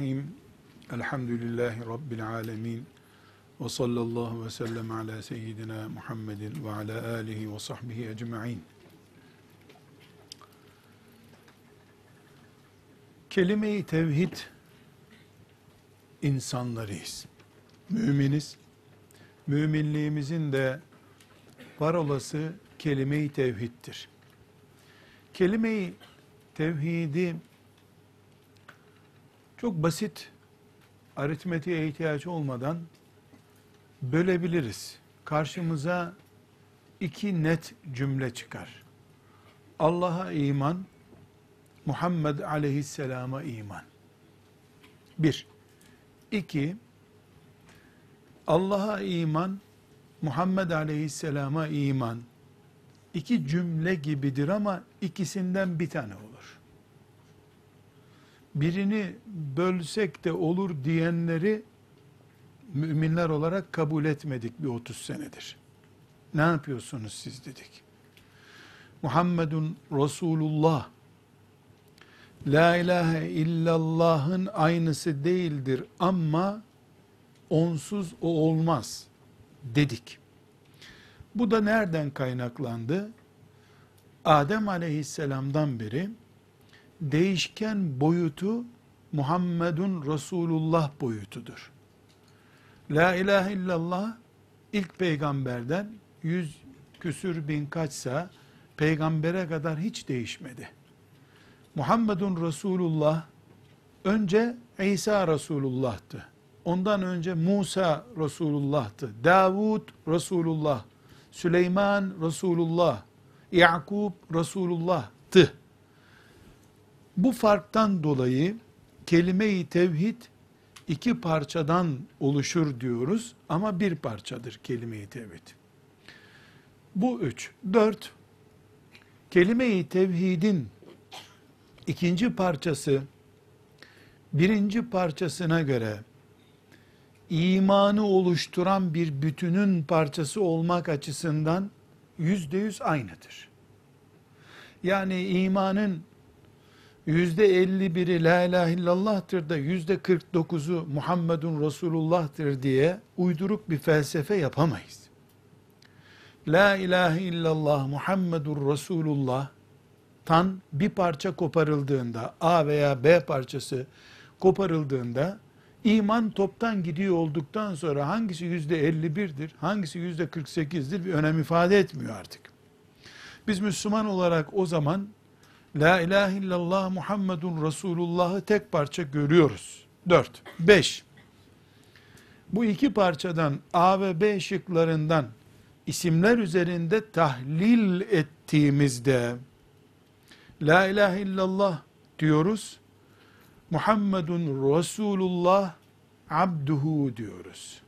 Bismillahirrahmanirrahim. Elhamdülillahi Rabbil alemin. Ve sallallahu ve sellem ala seyyidina Muhammedin ve ala alihi ve sahbihi ecma'in. Kelime-i tevhid insanlarıyız. Müminiz. Müminliğimizin de var olası kelime-i tevhiddir. Kelime-i tevhidi çok basit aritmetiğe ihtiyaç olmadan bölebiliriz. Karşımıza iki net cümle çıkar. Allah'a iman, Muhammed aleyhisselama iman. Bir. İki, Allah'a iman, Muhammed aleyhisselama iman. İki cümle gibidir ama ikisinden bir tane olur. Birini bölsek de olur diyenleri müminler olarak kabul etmedik bir 30 senedir. Ne yapıyorsunuz siz dedik. Muhammedun Resulullah La ilahe illallah'ın aynısı değildir ama onsuz o olmaz dedik. Bu da nereden kaynaklandı? Adem aleyhisselamdan beri değişken boyutu Muhammedun Resulullah boyutudur. La ilahe illallah ilk peygamberden yüz küsür bin kaçsa peygambere kadar hiç değişmedi. Muhammedun Resulullah önce İsa Resulullah'tı. Ondan önce Musa Resulullah'tı. Davud Resulullah. Süleyman Resulullah. Yakub Resulullah'tı. Bu farktan dolayı kelime-i tevhid iki parçadan oluşur diyoruz ama bir parçadır kelime-i tevhid. Bu üç. Dört, kelime-i tevhidin ikinci parçası birinci parçasına göre imanı oluşturan bir bütünün parçası olmak açısından yüzde yüz aynıdır. Yani imanın yüzde elli biri la ilahe illallah'tır da yüzde kırk dokuzu Muhammedun Resulullah'tır diye uyduruk bir felsefe yapamayız. La ilahe illallah Muhammedur Resulullah tan bir parça koparıldığında A veya B parçası koparıldığında iman toptan gidiyor olduktan sonra hangisi yüzde 51'dir, hangisi yüzde 48'dir bir önem ifade etmiyor artık. Biz Müslüman olarak o zaman La ilahe illallah Muhammedun Resulullah'ı tek parça görüyoruz. Dört. Beş. Bu iki parçadan A ve B şıklarından isimler üzerinde tahlil ettiğimizde La ilahe illallah diyoruz. Muhammedun Resulullah abduhu diyoruz.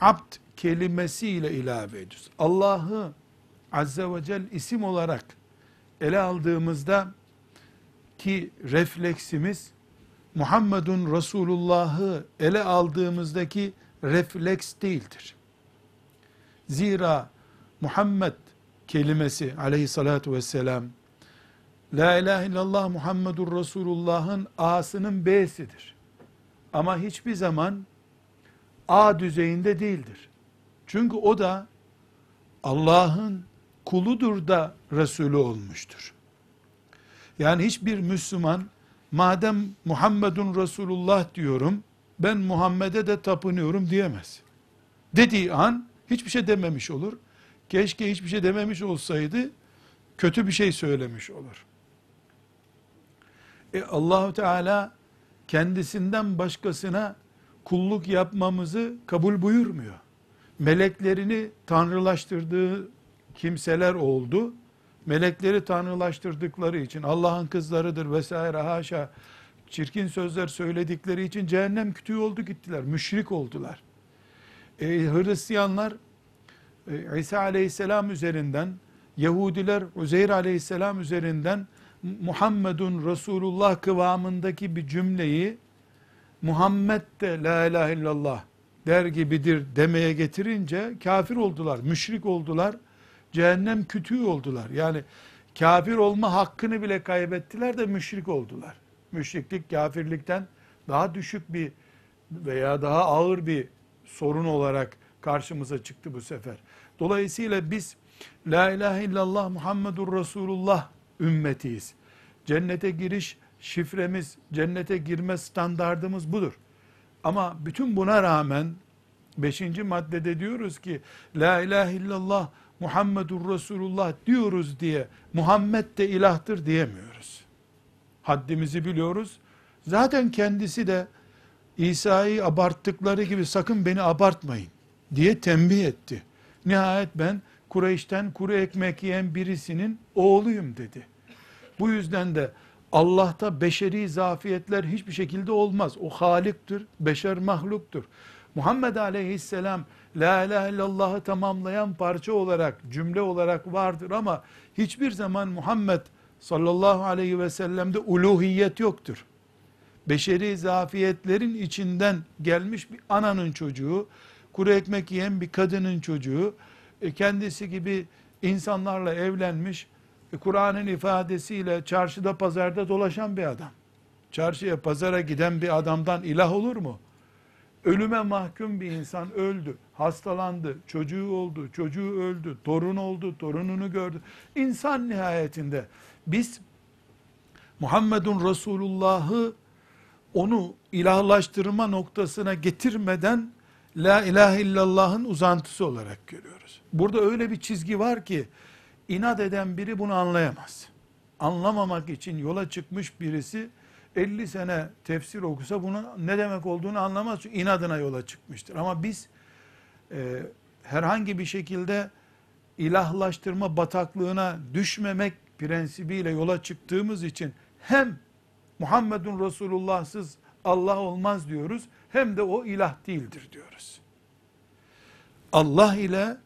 Abd kelimesiyle ilave ediyoruz. Allah'ı Azze ve Celle isim olarak ele aldığımızda ki refleksimiz Muhammedun Resulullah'ı ele aldığımızdaki refleks değildir. Zira Muhammed kelimesi aleyhissalatu vesselam La ilahe illallah Muhammedur Resulullah'ın A'sının B'sidir. Ama hiçbir zaman A düzeyinde değildir. Çünkü o da Allah'ın kuludur da Resulü olmuştur. Yani hiçbir Müslüman madem Muhammedun Resulullah diyorum ben Muhammed'e de tapınıyorum diyemez. Dediği an hiçbir şey dememiş olur. Keşke hiçbir şey dememiş olsaydı kötü bir şey söylemiş olur. E Allahu Teala kendisinden başkasına kulluk yapmamızı kabul buyurmuyor. Meleklerini tanrılaştırdığı kimseler oldu. Melekleri tanrılaştırdıkları için Allah'ın kızlarıdır vesaire haşa çirkin sözler söyledikleri için cehennem kütüğü oldu gittiler. Müşrik oldular. E, Hristiyanlar e, İsa aleyhisselam üzerinden Yahudiler Uzeyr aleyhisselam üzerinden Muhammedun Resulullah kıvamındaki bir cümleyi Muhammed de la ilahe illallah der gibidir demeye getirince kafir oldular, müşrik oldular, cehennem kütüğü oldular. Yani kafir olma hakkını bile kaybettiler de müşrik oldular. müşriklik, kafirlikten daha düşük bir veya daha ağır bir sorun olarak karşımıza çıktı bu sefer. Dolayısıyla biz La ilahe illallah Muhammedur Resulullah ümmetiyiz. Cennete giriş şifremiz, cennete girme standardımız budur. Ama bütün buna rağmen beşinci maddede diyoruz ki La ilahe illallah Muhammedur Resulullah diyoruz diye Muhammed de ilahtır diyemiyoruz. Haddimizi biliyoruz. Zaten kendisi de İsa'yı abarttıkları gibi sakın beni abartmayın diye tembih etti. Nihayet ben Kureyş'ten kuru ekmek yiyen birisinin oğluyum dedi. Bu yüzden de Allah'ta beşeri zafiyetler hiçbir şekilde olmaz. O haliktir, beşer mahluktur. Muhammed aleyhisselam la ilahe illallah'ı tamamlayan parça olarak, cümle olarak vardır ama hiçbir zaman Muhammed sallallahu aleyhi ve sellem'de uluhiyet yoktur. Beşeri zafiyetlerin içinden gelmiş bir ananın çocuğu, kuru ekmek yiyen bir kadının çocuğu, e, kendisi gibi insanlarla evlenmiş, e, Kur'an'ın ifadesiyle çarşıda pazarda dolaşan bir adam. Çarşıya pazara giden bir adamdan ilah olur mu? Ölüme mahkum bir insan öldü, hastalandı, çocuğu oldu, çocuğu öldü, torun oldu, torununu gördü. İnsan nihayetinde biz Muhammedun Resulullah'ı onu ilahlaştırma noktasına getirmeden La ilahe illallah'ın uzantısı olarak görüyoruz. Burada öyle bir çizgi var ki inat eden biri bunu anlayamaz. Anlamamak için yola çıkmış birisi 50 sene tefsir okusa bunun ne demek olduğunu anlamaz. Çünkü inadına yola çıkmıştır. Ama biz e, herhangi bir şekilde ilahlaştırma bataklığına düşmemek prensibiyle yola çıktığımız için hem Muhammedun Resulullah'sız Allah olmaz diyoruz hem de o ilah değildir diyoruz. Allah ile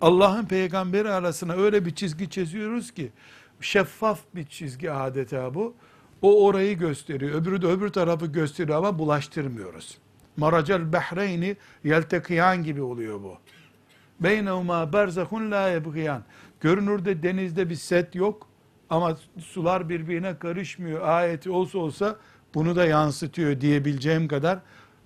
Allah'ın peygamberi arasına öyle bir çizgi çiziyoruz ki şeffaf bir çizgi adeta bu. O orayı gösteriyor. Öbürü de öbür tarafı gösteriyor ama bulaştırmıyoruz. Maracel behreyni yeltekiyan gibi oluyor bu. Beynevma berzahun la yebgiyan. Görünürde denizde bir set yok ama sular birbirine karışmıyor. Ayeti olsa olsa bunu da yansıtıyor diyebileceğim kadar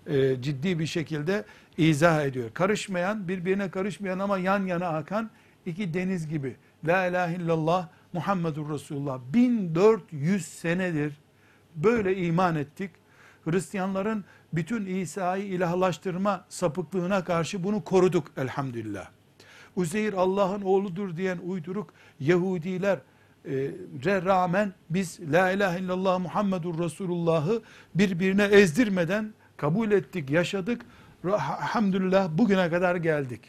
e, ciddi bir şekilde izah ediyor. Karışmayan, birbirine karışmayan ama yan yana akan iki deniz gibi. La ilahe illallah Muhammedur Resulullah. 1400 senedir böyle iman ettik. Hristiyanların bütün İsa'yı ilahlaştırma sapıklığına karşı bunu koruduk elhamdülillah. Uzeyr Allah'ın oğludur diyen uyduruk Yahudiler e, rağmen biz La ilahe illallah Muhammedur Resulullah'ı birbirine ezdirmeden kabul ettik, yaşadık. Hamdülillah bugüne kadar geldik.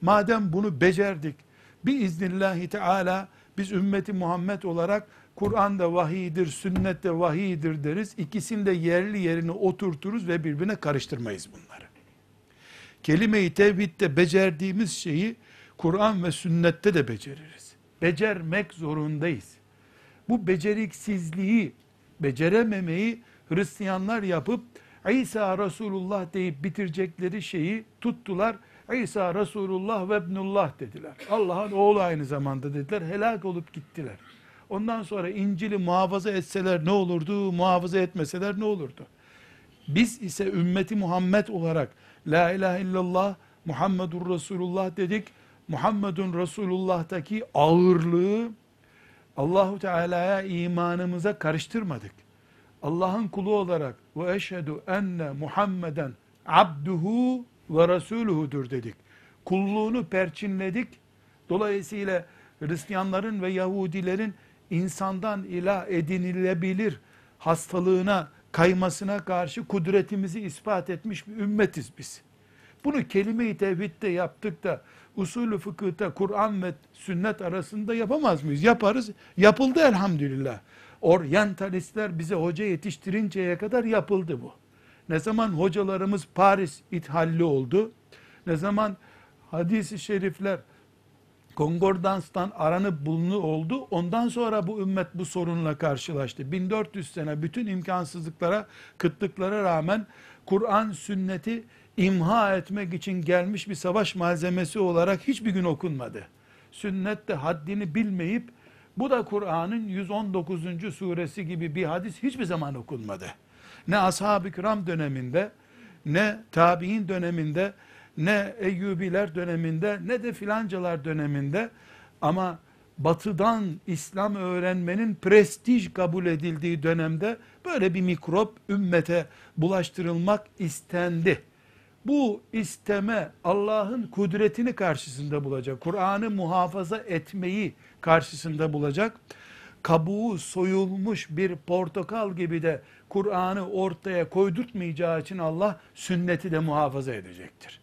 Madem bunu becerdik, bir iznillahi teala biz ümmeti Muhammed olarak Kur'an da vahiydir, sünnet de vahiydir deriz. İkisini de yerli yerine oturturuz ve birbirine karıştırmayız bunları. Kelime-i tevhidde becerdiğimiz şeyi Kur'an ve sünnette de beceririz. Becermek zorundayız. Bu beceriksizliği, becerememeyi Hristiyanlar yapıp İsa Resulullah deyip bitirecekleri şeyi tuttular. İsa Resulullah ve Ebnullah dediler. Allah'ın oğlu aynı zamanda dediler. Helak olup gittiler. Ondan sonra İncil'i muhafaza etseler ne olurdu? Muhafaza etmeseler ne olurdu? Biz ise ümmeti Muhammed olarak La ilahe illallah Muhammedur Resulullah dedik. Muhammedun Resulullah'taki ağırlığı Allahu Teala'ya imanımıza karıştırmadık. Allah'ın kulu olarak ve eşhedü enne Muhammeden abduhu ve resuluhudur dedik. Kulluğunu perçinledik. Dolayısıyla Hristiyanların ve Yahudilerin insandan ilah edinilebilir hastalığına, kaymasına karşı kudretimizi ispat etmiş bir ümmetiz biz. Bunu kelime-i tevhidde yaptık da usulü fıkıhta Kur'an ve sünnet arasında yapamaz mıyız? Yaparız. Yapıldı elhamdülillah. Oryantalistler bize hoca yetiştirinceye kadar yapıldı bu. Ne zaman hocalarımız Paris ithalli oldu, ne zaman hadisi şerifler konkordanstan aranıp bulunu oldu. Ondan sonra bu ümmet bu sorunla karşılaştı. 1400 sene bütün imkansızlıklara, kıtlıklara rağmen Kur'an sünneti imha etmek için gelmiş bir savaş malzemesi olarak hiçbir gün okunmadı. Sünnet de haddini bilmeyip Bu da Kur'an'ın 119. suresi gibi bir hadis hiçbir zaman okunmadı. Ne ashab-ı kiram döneminde, ne tabi'in döneminde, ne Eyyubiler döneminde, ne de filancalar döneminde ama batıdan İslam öğrenmenin prestij kabul edildiği dönemde böyle bir mikrop ümmete bulaştırılmak istendi. Bu isteme Allah'ın kudretini karşısında bulacak. Kur'an'ı muhafaza etmeyi karşısında bulacak. Kabuğu soyulmuş bir portakal gibi de Kur'an'ı ortaya koydurtmayacağı için Allah sünneti de muhafaza edecektir.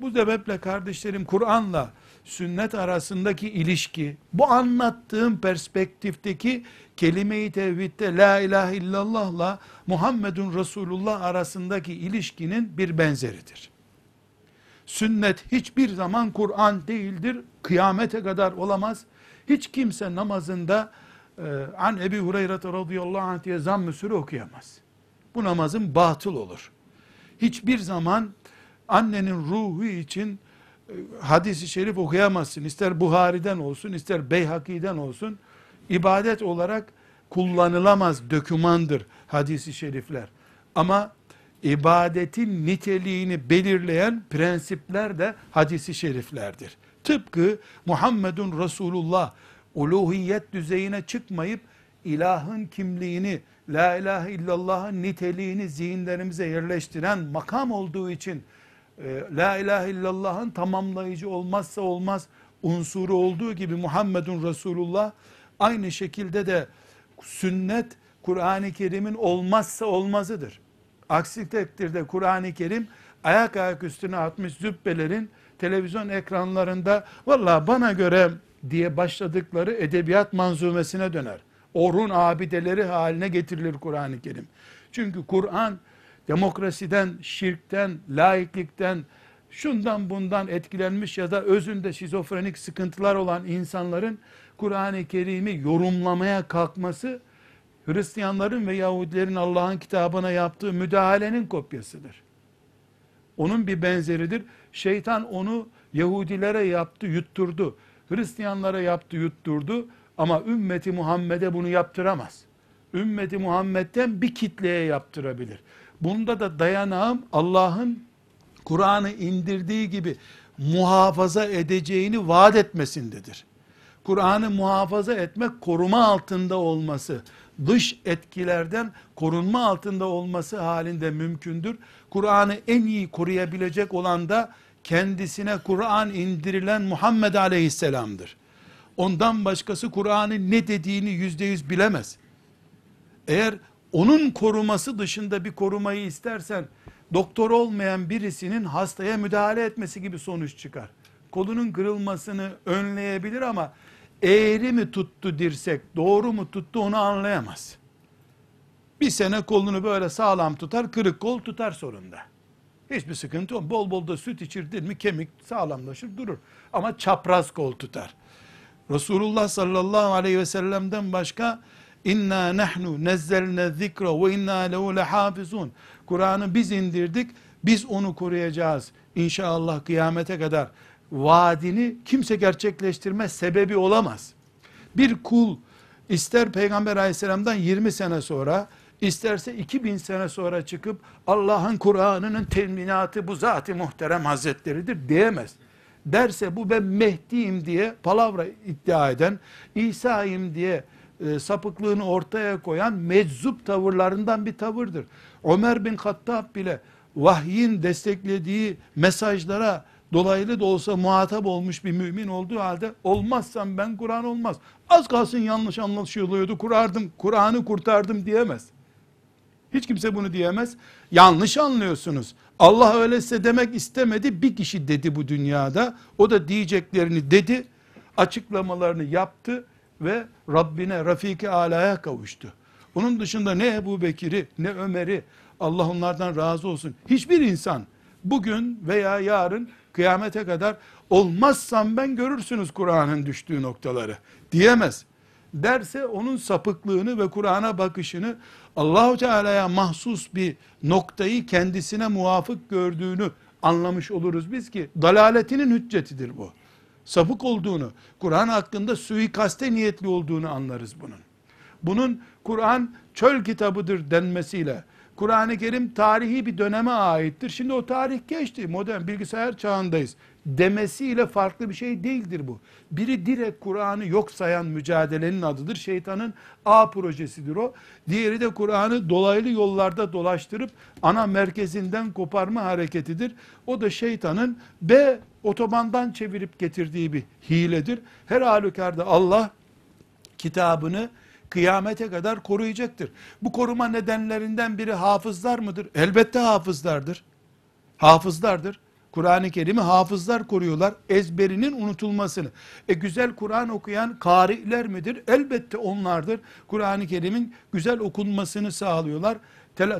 Bu sebeple kardeşlerim Kur'an'la sünnet arasındaki ilişki, bu anlattığım perspektifteki kelime-i tevhidde la ilahe illallah'la Muhammedun Resulullah arasındaki ilişkinin bir benzeridir. Sünnet hiçbir zaman Kur'an değildir, kıyamete kadar olamaz. Hiç kimse namazında e, an Ebi Hureyre radıyallahu anh diye zamm-ı okuyamaz. Bu namazın batıl olur. Hiçbir zaman annenin ruhu için e, hadisi şerif okuyamazsın. İster Buhari'den olsun, ister Beyhaki'den olsun. ibadet olarak kullanılamaz dökümandır hadisi şerifler. Ama ibadetin niteliğini belirleyen prensipler de hadisi şeriflerdir. Tıpkı Muhammedun Resulullah uluhiyet düzeyine çıkmayıp ilahın kimliğini, la ilahe illallah'ın niteliğini zihinlerimize yerleştiren makam olduğu için e, la ilahe illallah'ın tamamlayıcı olmazsa olmaz unsuru olduğu gibi Muhammedun Resulullah aynı şekilde de sünnet Kur'an-ı Kerim'in olmazsa olmazıdır. Aksi takdirde Kur'an-ı Kerim ayak ayak üstüne atmış zübbelerin televizyon ekranlarında valla bana göre diye başladıkları edebiyat manzumesine döner. Orhun abideleri haline getirilir Kur'an-ı Kerim. Çünkü Kur'an demokrasiden, şirkten, laiklikten, şundan bundan etkilenmiş ya da özünde şizofrenik sıkıntılar olan insanların Kur'an-ı Kerim'i yorumlamaya kalkması Hristiyanların ve Yahudilerin Allah'ın kitabına yaptığı müdahalenin kopyasıdır. Onun bir benzeridir. Şeytan onu Yahudilere yaptı, yutturdu. Hristiyanlara yaptı, yutturdu. Ama ümmeti Muhammed'e bunu yaptıramaz. Ümmeti Muhammed'den bir kitleye yaptırabilir. Bunda da dayanağım Allah'ın Kur'an'ı indirdiği gibi muhafaza edeceğini vaat etmesindedir. Kur'an'ı muhafaza etmek koruma altında olması, dış etkilerden korunma altında olması halinde mümkündür. Kur'an'ı en iyi koruyabilecek olan da kendisine Kur'an indirilen Muhammed Aleyhisselam'dır. Ondan başkası Kur'an'ın ne dediğini yüzde yüz bilemez. Eğer onun koruması dışında bir korumayı istersen, doktor olmayan birisinin hastaya müdahale etmesi gibi sonuç çıkar. Kolunun kırılmasını önleyebilir ama eğri mi tuttu dirsek, doğru mu tuttu onu anlayamaz. Bir sene kolunu böyle sağlam tutar, kırık kol tutar sorunda. Hiçbir sıkıntı yok. Bol bol da süt içirdin mi kemik sağlamlaşır durur. Ama çapraz kol tutar. Resulullah sallallahu aleyhi ve sellem'den başka inna nahnu nezzelne zikra ve inna lehu lehafizun. Kur'an'ı biz indirdik, biz onu koruyacağız. İnşallah kıyamete kadar vaadini kimse gerçekleştirmez, sebebi olamaz. Bir kul ister Peygamber aleyhisselamdan 20 sene sonra, isterse 2000 sene sonra çıkıp Allah'ın Kur'an'ının teminatı bu zat-ı muhterem hazretleridir diyemez. Derse bu ben Mehdi'yim diye palavra iddia eden, İsa'yım diye e, sapıklığını ortaya koyan meczup tavırlarından bir tavırdır. Ömer bin Hattab bile vahyin desteklediği mesajlara dolaylı da olsa muhatap olmuş bir mümin olduğu halde olmazsam ben Kur'an olmaz. Az kalsın yanlış anlaşılıyordu. Kurardım, Kur'an'ı kurtardım diyemez. Hiç kimse bunu diyemez. Yanlış anlıyorsunuz. Allah öyleyse demek istemedi. Bir kişi dedi bu dünyada. O da diyeceklerini dedi. Açıklamalarını yaptı ve Rabbine Rafiki Ala'ya kavuştu. Onun dışında ne Ebu Bekir'i ne Ömer'i Allah onlardan razı olsun. Hiçbir insan bugün veya yarın kıyamete kadar olmazsam ben görürsünüz Kur'an'ın düştüğü noktaları diyemez. Derse onun sapıklığını ve Kur'an'a bakışını Allahu Teala'ya mahsus bir noktayı kendisine muvafık gördüğünü anlamış oluruz biz ki dalaletinin hüccetidir bu. Sapık olduğunu, Kur'an hakkında suikaste niyetli olduğunu anlarız bunun. Bunun Kur'an çöl kitabıdır denmesiyle, Kur'an-ı Kerim tarihi bir döneme aittir. Şimdi o tarih geçti. Modern bilgisayar çağındayız. Demesiyle farklı bir şey değildir bu. Biri direkt Kur'an'ı yok sayan mücadelenin adıdır. Şeytanın A projesidir o. Diğeri de Kur'an'ı dolaylı yollarda dolaştırıp ana merkezinden koparma hareketidir. O da şeytanın B otobandan çevirip getirdiği bir hiledir. Her halükarda Allah kitabını kıyamete kadar koruyacaktır. Bu koruma nedenlerinden biri hafızlar mıdır? Elbette hafızlardır. Hafızlardır. Kur'an-ı Kerim'i hafızlar koruyorlar. Ezberinin unutulmasını. E güzel Kur'an okuyan kariler midir? Elbette onlardır. Kur'an-ı Kerim'in güzel okunmasını sağlıyorlar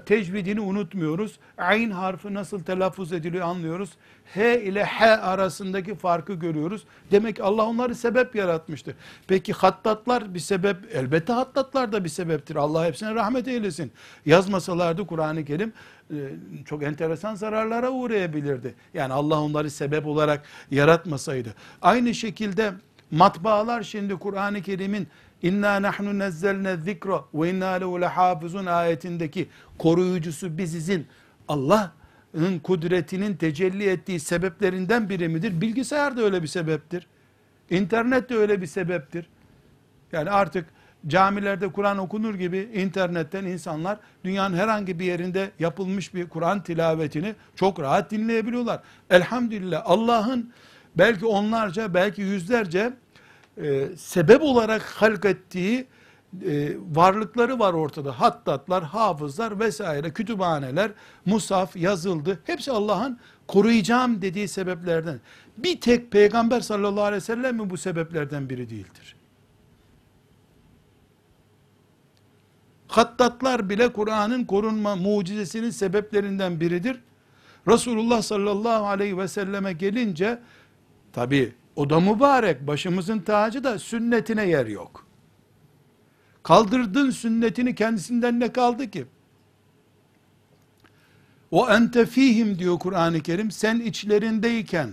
tecvidini unutmuyoruz. Ayn harfi nasıl telaffuz ediliyor anlıyoruz. H ile H arasındaki farkı görüyoruz. Demek ki Allah onları sebep yaratmıştır. Peki hattatlar bir sebep, elbette hattatlar da bir sebeptir. Allah hepsine rahmet eylesin. Yazmasalardı Kur'an-ı Kerim e, çok enteresan zararlara uğrayabilirdi. Yani Allah onları sebep olarak yaratmasaydı. Aynı şekilde matbaalar şimdi Kur'an-ı Kerim'in İnna nahnu nezzelne zikra ve inna lehu lehafizun ayetindeki koruyucusu bizizin Allah'ın kudretinin tecelli ettiği sebeplerinden biri midir? Bilgisayar da öyle bir sebeptir. İnternet de öyle bir sebeptir. Yani artık camilerde Kur'an okunur gibi internetten insanlar dünyanın herhangi bir yerinde yapılmış bir Kur'an tilavetini çok rahat dinleyebiliyorlar. Elhamdülillah Allah'ın belki onlarca belki yüzlerce e, sebep olarak halk ettiği e, varlıkları var ortada. Hattatlar, hafızlar vesaire, kütüphaneler, musaf yazıldı. Hepsi Allah'ın koruyacağım dediği sebeplerden. Bir tek peygamber sallallahu aleyhi ve sellem mi bu sebeplerden biri değildir? Hattatlar bile Kur'an'ın korunma mucizesinin sebeplerinden biridir. Resulullah sallallahu aleyhi ve selleme gelince tabi o da mübarek. Başımızın tacı da sünnetine yer yok. Kaldırdın sünnetini kendisinden ne kaldı ki? O ente fihim diyor Kur'an-ı Kerim. Sen içlerindeyken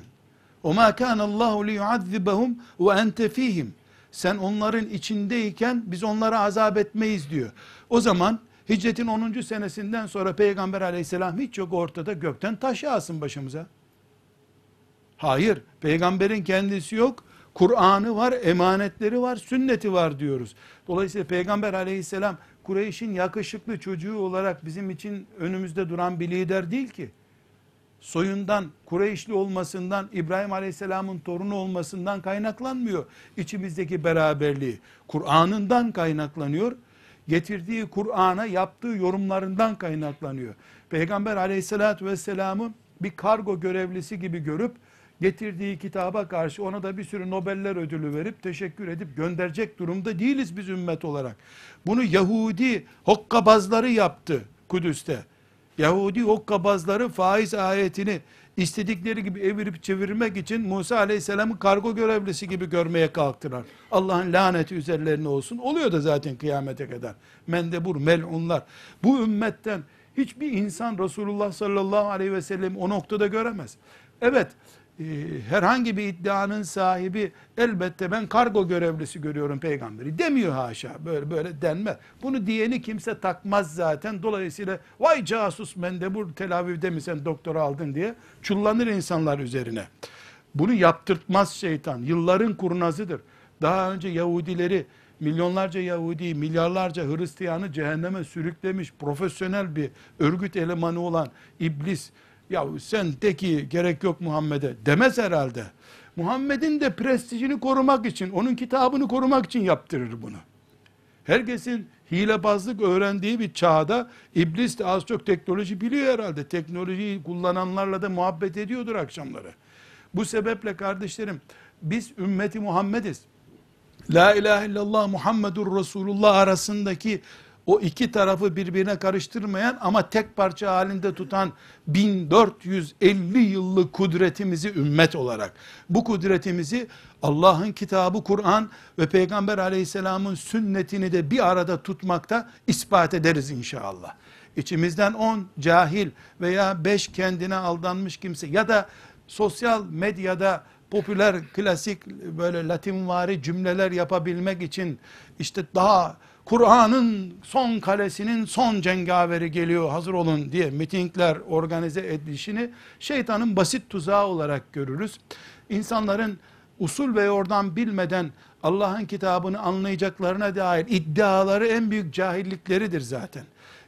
o ma kana Allahu li yuazzibahum ve ente fihim. Sen onların içindeyken biz onlara azap etmeyiz diyor. O zaman hicretin 10. senesinden sonra Peygamber aleyhisselam hiç yok ortada gökten taş yağsın başımıza. Hayır, peygamberin kendisi yok. Kur'an'ı var, emanetleri var, sünneti var diyoruz. Dolayısıyla peygamber aleyhisselam Kureyş'in yakışıklı çocuğu olarak bizim için önümüzde duran bir lider değil ki. Soyundan, Kureyşli olmasından, İbrahim aleyhisselamın torunu olmasından kaynaklanmıyor. İçimizdeki beraberliği. Kur'an'ından kaynaklanıyor. Getirdiği Kur'an'a yaptığı yorumlarından kaynaklanıyor. Peygamber aleyhissalatü vesselamı bir kargo görevlisi gibi görüp getirdiği kitaba karşı ona da bir sürü Nobeller ödülü verip teşekkür edip gönderecek durumda değiliz biz ümmet olarak. Bunu Yahudi hokkabazları yaptı Kudüs'te. Yahudi hokkabazları faiz ayetini istedikleri gibi evirip çevirmek için Musa Aleyhisselam'ı kargo görevlisi gibi görmeye kalktılar. Allah'ın laneti üzerlerine olsun. Oluyor da zaten kıyamete kadar. Mendebur, melunlar. Bu ümmetten hiçbir insan Resulullah sallallahu aleyhi ve sellem o noktada göremez. Evet, ee, herhangi bir iddianın sahibi elbette ben kargo görevlisi görüyorum peygamberi demiyor haşa böyle böyle denme. Bunu diyeni kimse takmaz zaten. Dolayısıyla vay casus mendebur Tel Aviv'de mi sen doktora aldın diye çullanır insanlar üzerine. Bunu yaptırtmaz şeytan. Yılların kurnazıdır. Daha önce Yahudileri milyonlarca Yahudi, milyarlarca Hristiyanı cehenneme sürüklemiş profesyonel bir örgüt elemanı olan iblis ya sen de ki gerek yok Muhammed'e demez herhalde. Muhammed'in de prestijini korumak için, onun kitabını korumak için yaptırır bunu. Herkesin hilebazlık öğrendiği bir çağda iblis de az çok teknoloji biliyor herhalde. Teknolojiyi kullananlarla da muhabbet ediyordur akşamları. Bu sebeple kardeşlerim biz ümmeti Muhammediz. La ilahe illallah Muhammedur Resulullah arasındaki o iki tarafı birbirine karıştırmayan ama tek parça halinde tutan 1450 yıllık kudretimizi ümmet olarak bu kudretimizi Allah'ın kitabı Kur'an ve Peygamber aleyhisselamın sünnetini de bir arada tutmakta ispat ederiz inşallah. İçimizden 10 cahil veya 5 kendine aldanmış kimse ya da sosyal medyada popüler, klasik böyle latinvari cümleler yapabilmek için işte daha Kur'an'ın son kalesinin son cengaveri geliyor hazır olun diye mitingler organize edilişini şeytanın basit tuzağı olarak görürüz. İnsanların usul ve oradan bilmeden Allah'ın kitabını anlayacaklarına dair iddiaları en büyük cahillikleridir zaten.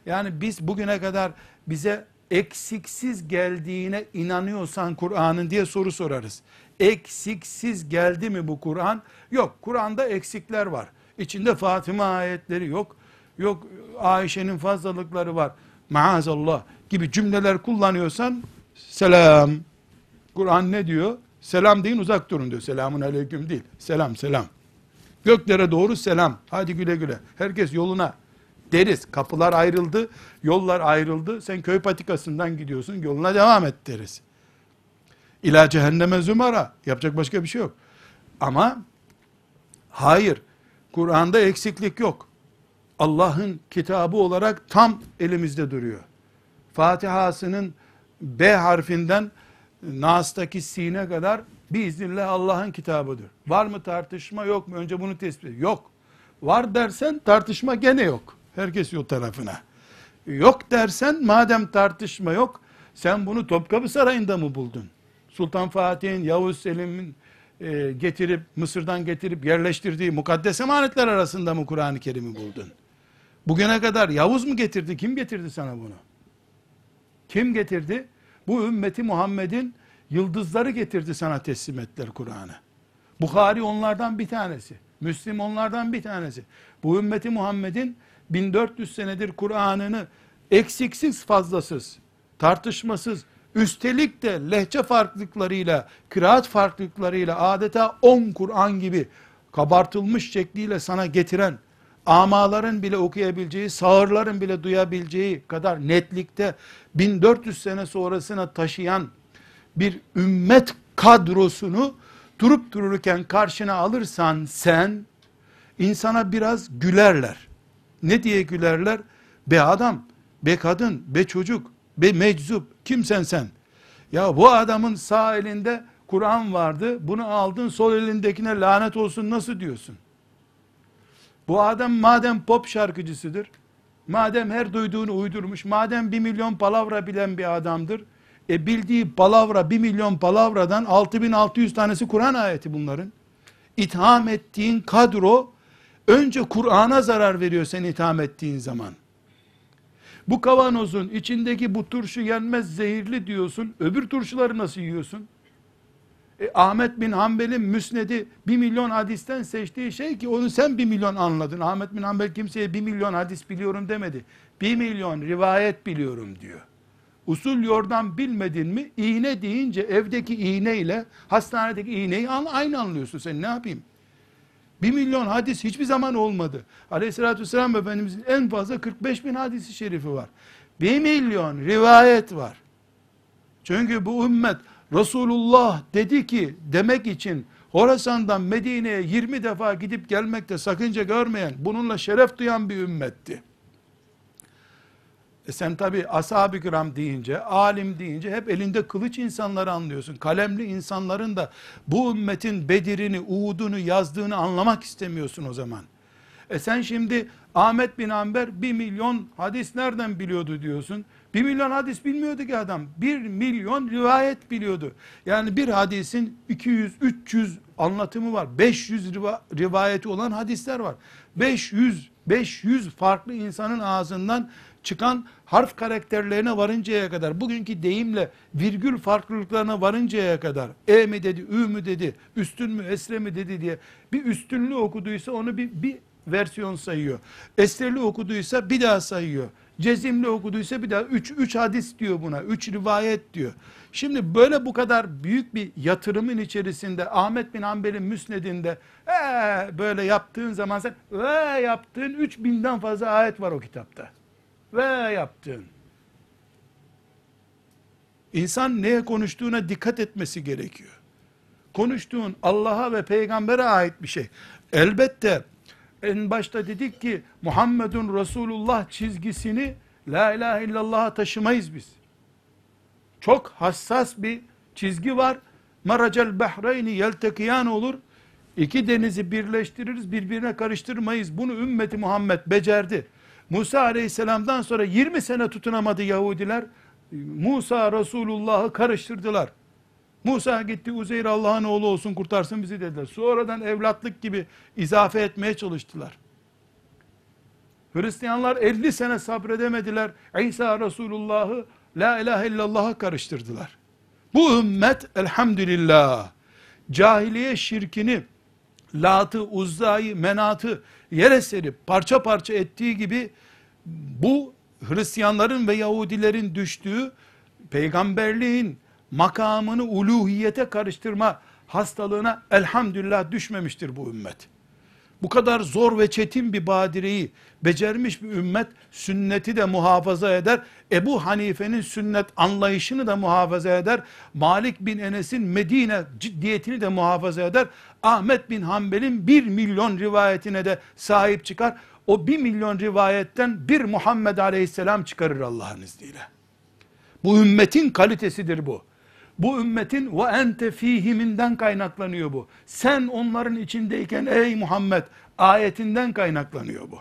Yani biz bugüne kadar bize eksiksiz geldiğine inanıyorsan Kur'an'ın diye soru sorarız. Eksiksiz geldi mi bu Kur'an? Yok. Kur'an'da eksikler var. İçinde Fatıma ayetleri yok. Yok Ayşe'nin fazlalıkları var. Maazallah gibi cümleler kullanıyorsan selam. Kur'an ne diyor? Selam deyin uzak durun diyor. Selamun aleyküm değil. Selam selam. Göklere doğru selam. Hadi güle güle. Herkes yoluna deriz. Kapılar ayrıldı, yollar ayrıldı. Sen köy patikasından gidiyorsun, yoluna devam et deriz. İla cehenneme zümara. Yapacak başka bir şey yok. Ama hayır. Kur'an'da eksiklik yok. Allah'ın kitabı olarak tam elimizde duruyor. Fatiha'sının B harfinden Nas'taki sine kadar biiznillah Allah'ın kitabıdır. Var mı tartışma yok mu? Önce bunu tespit. Yok. Var dersen tartışma gene yok. Herkes o tarafına. Yok dersen madem tartışma yok sen bunu Topkapı Sarayı'nda mı buldun? Sultan Fatih'in, Yavuz Selim'in e, getirip Mısır'dan getirip yerleştirdiği mukaddes emanetler arasında mı Kur'an-ı Kerim'i buldun? Bugüne kadar Yavuz mu getirdi? Kim getirdi sana bunu? Kim getirdi? Bu ümmeti Muhammed'in yıldızları getirdi sana teslim ettiler Kur'an'ı. Bukhari onlardan bir tanesi. Müslim onlardan bir tanesi. Bu ümmeti Muhammed'in 1400 senedir Kur'an'ını eksiksiz fazlasız, tartışmasız, üstelik de lehçe farklılıklarıyla, kıraat farklılıklarıyla adeta 10 Kur'an gibi kabartılmış şekliyle sana getiren, amaların bile okuyabileceği, sağırların bile duyabileceği kadar netlikte 1400 sene sonrasına taşıyan bir ümmet kadrosunu durup dururken karşına alırsan sen insana biraz gülerler. Ne diye gülerler? Be adam, be kadın, be çocuk, be meczup, kimsen sen? Ya bu adamın sağ elinde Kur'an vardı, bunu aldın sol elindekine lanet olsun nasıl diyorsun? Bu adam madem pop şarkıcısıdır, madem her duyduğunu uydurmuş, madem bir milyon palavra bilen bir adamdır, e bildiği palavra, bir milyon palavradan 6600 tanesi Kur'an ayeti bunların. İtham ettiğin kadro, önce Kur'an'a zarar veriyor sen itham ettiğin zaman. Bu kavanozun içindeki bu turşu yenmez zehirli diyorsun. Öbür turşuları nasıl yiyorsun? E, Ahmet bin Hanbel'in müsnedi bir milyon hadisten seçtiği şey ki onu sen bir milyon anladın. Ahmet bin Hanbel kimseye bir milyon hadis biliyorum demedi. Bir milyon rivayet biliyorum diyor. Usul yordan bilmedin mi iğne deyince evdeki iğne ile hastanedeki iğneyi aynı anlıyorsun sen ne yapayım? Bir milyon hadis hiçbir zaman olmadı. Aleyhissalatü vesselam Efendimizin en fazla 45 bin hadisi şerifi var. Bir milyon rivayet var. Çünkü bu ümmet Resulullah dedi ki demek için Horasan'dan Medine'ye 20 defa gidip gelmekte sakınca görmeyen, bununla şeref duyan bir ümmetti. E sen tabi ashab-ı kiram deyince, alim deyince hep elinde kılıç insanları anlıyorsun. Kalemli insanların da bu ümmetin Bedir'ini, Uhud'unu yazdığını anlamak istemiyorsun o zaman. E sen şimdi Ahmet bin Amber bir milyon hadis nereden biliyordu diyorsun. Bir milyon hadis bilmiyordu ki adam. Bir milyon rivayet biliyordu. Yani bir hadisin 200, 300 anlatımı var. 500 rivayeti olan hadisler var. 500, 500 farklı insanın ağzından çıkan harf karakterlerine varıncaya kadar, bugünkü deyimle virgül farklılıklarına varıncaya kadar, e mi dedi, ü mü dedi, üstün mü, esre mi dedi diye bir üstünlüğü okuduysa onu bir, bir versiyon sayıyor. Esreli okuduysa bir daha sayıyor. Cezimli okuduysa bir daha üç, üç hadis diyor buna. Üç rivayet diyor. Şimdi böyle bu kadar büyük bir yatırımın içerisinde Ahmet bin Hanbel'in müsnedinde ee, böyle yaptığın zaman sen ee, yaptığın üç binden fazla ayet var o kitapta ve yaptın. İnsan neye konuştuğuna dikkat etmesi gerekiyor. Konuştuğun Allah'a ve peygambere ait bir şey. Elbette en başta dedik ki Muhammedun Resulullah çizgisini La ilahe illallah'a taşımayız biz. Çok hassas bir çizgi var. Maracel behreyni yeltekiyan olur. İki denizi birleştiririz, birbirine karıştırmayız. Bunu ümmeti Muhammed becerdi. Musa aleyhisselamdan sonra 20 sene tutunamadı Yahudiler. Musa Resulullah'ı karıştırdılar. Musa gitti Uzeyr Allah'ın oğlu olsun kurtarsın bizi dediler. Sonradan evlatlık gibi izafe etmeye çalıştılar. Hristiyanlar 50 sene sabredemediler. İsa Resulullah'ı la ilahe illallah'a karıştırdılar. Bu ümmet elhamdülillah cahiliye şirkini Lat'ı, Uzza'yı, Menat'ı yere serip parça parça ettiği gibi bu Hristiyanların ve Yahudilerin düştüğü peygamberliğin makamını uluhiyete karıştırma hastalığına elhamdülillah düşmemiştir bu ümmet. Bu kadar zor ve çetin bir badireyi becermiş bir ümmet sünneti de muhafaza eder. Ebu Hanife'nin sünnet anlayışını da muhafaza eder. Malik bin Enes'in Medine ciddiyetini de muhafaza eder. Ahmet bin Hanbel'in bir milyon rivayetine de sahip çıkar. O bir milyon rivayetten bir Muhammed Aleyhisselam çıkarır Allah'ın izniyle. Bu ümmetin kalitesidir bu. Bu ümmetin ve ente fihiminden kaynaklanıyor bu. Sen onların içindeyken ey Muhammed ayetinden kaynaklanıyor bu.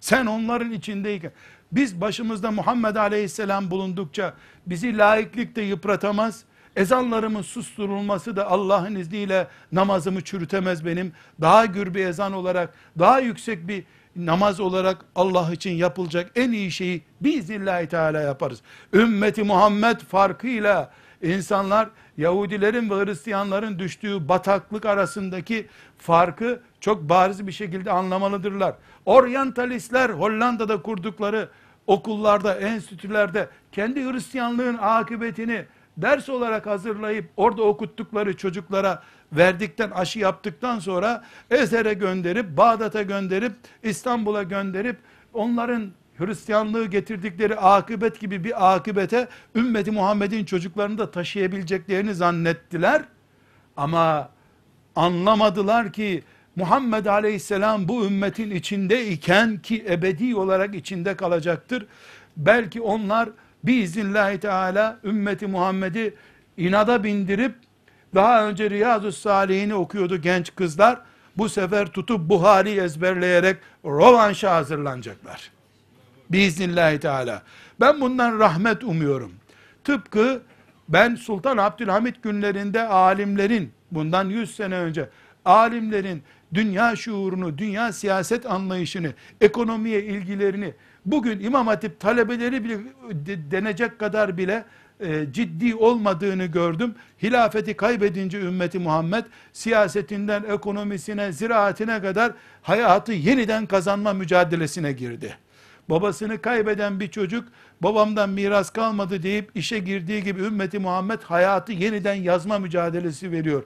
Sen onların içindeyken biz başımızda Muhammed Aleyhisselam bulundukça bizi laiklikte yıpratamaz. Ezanlarımın susturulması da Allah'ın izniyle namazımı çürütemez benim. Daha gür bir ezan olarak, daha yüksek bir namaz olarak Allah için yapılacak en iyi şeyi biiznillahü teala yaparız. Ümmeti Muhammed farkıyla insanlar Yahudilerin ve Hristiyanların düştüğü bataklık arasındaki farkı çok bariz bir şekilde anlamalıdırlar. Oryantalistler Hollanda'da kurdukları okullarda, enstitülerde kendi Hristiyanlığın akıbetini ders olarak hazırlayıp orada okuttukları çocuklara verdikten aşı yaptıktan sonra Ezer'e gönderip Bağdat'a gönderip İstanbul'a gönderip onların Hristiyanlığı getirdikleri akıbet gibi bir akıbete ümmeti Muhammed'in çocuklarını da taşıyabileceklerini zannettiler. Ama anlamadılar ki Muhammed Aleyhisselam bu ümmetin içinde iken ki ebedi olarak içinde kalacaktır. Belki onlar biiznillahü teala ümmeti Muhammed'i inada bindirip daha önce Riyazu Salihini okuyordu genç kızlar. Bu sefer tutup Buhari ezberleyerek rovanşa hazırlanacaklar. Biiznillahü teala. Ben bundan rahmet umuyorum. Tıpkı ben Sultan Abdülhamit günlerinde alimlerin bundan 100 sene önce alimlerin dünya şuurunu, dünya siyaset anlayışını, ekonomiye ilgilerini bugün İmam Hatip talebeleri bile denecek kadar bile e, ciddi olmadığını gördüm. Hilafeti kaybedince ümmeti Muhammed siyasetinden ekonomisine, ziraatine kadar hayatı yeniden kazanma mücadelesine girdi. Babasını kaybeden bir çocuk babamdan miras kalmadı deyip işe girdiği gibi ümmeti Muhammed hayatı yeniden yazma mücadelesi veriyor.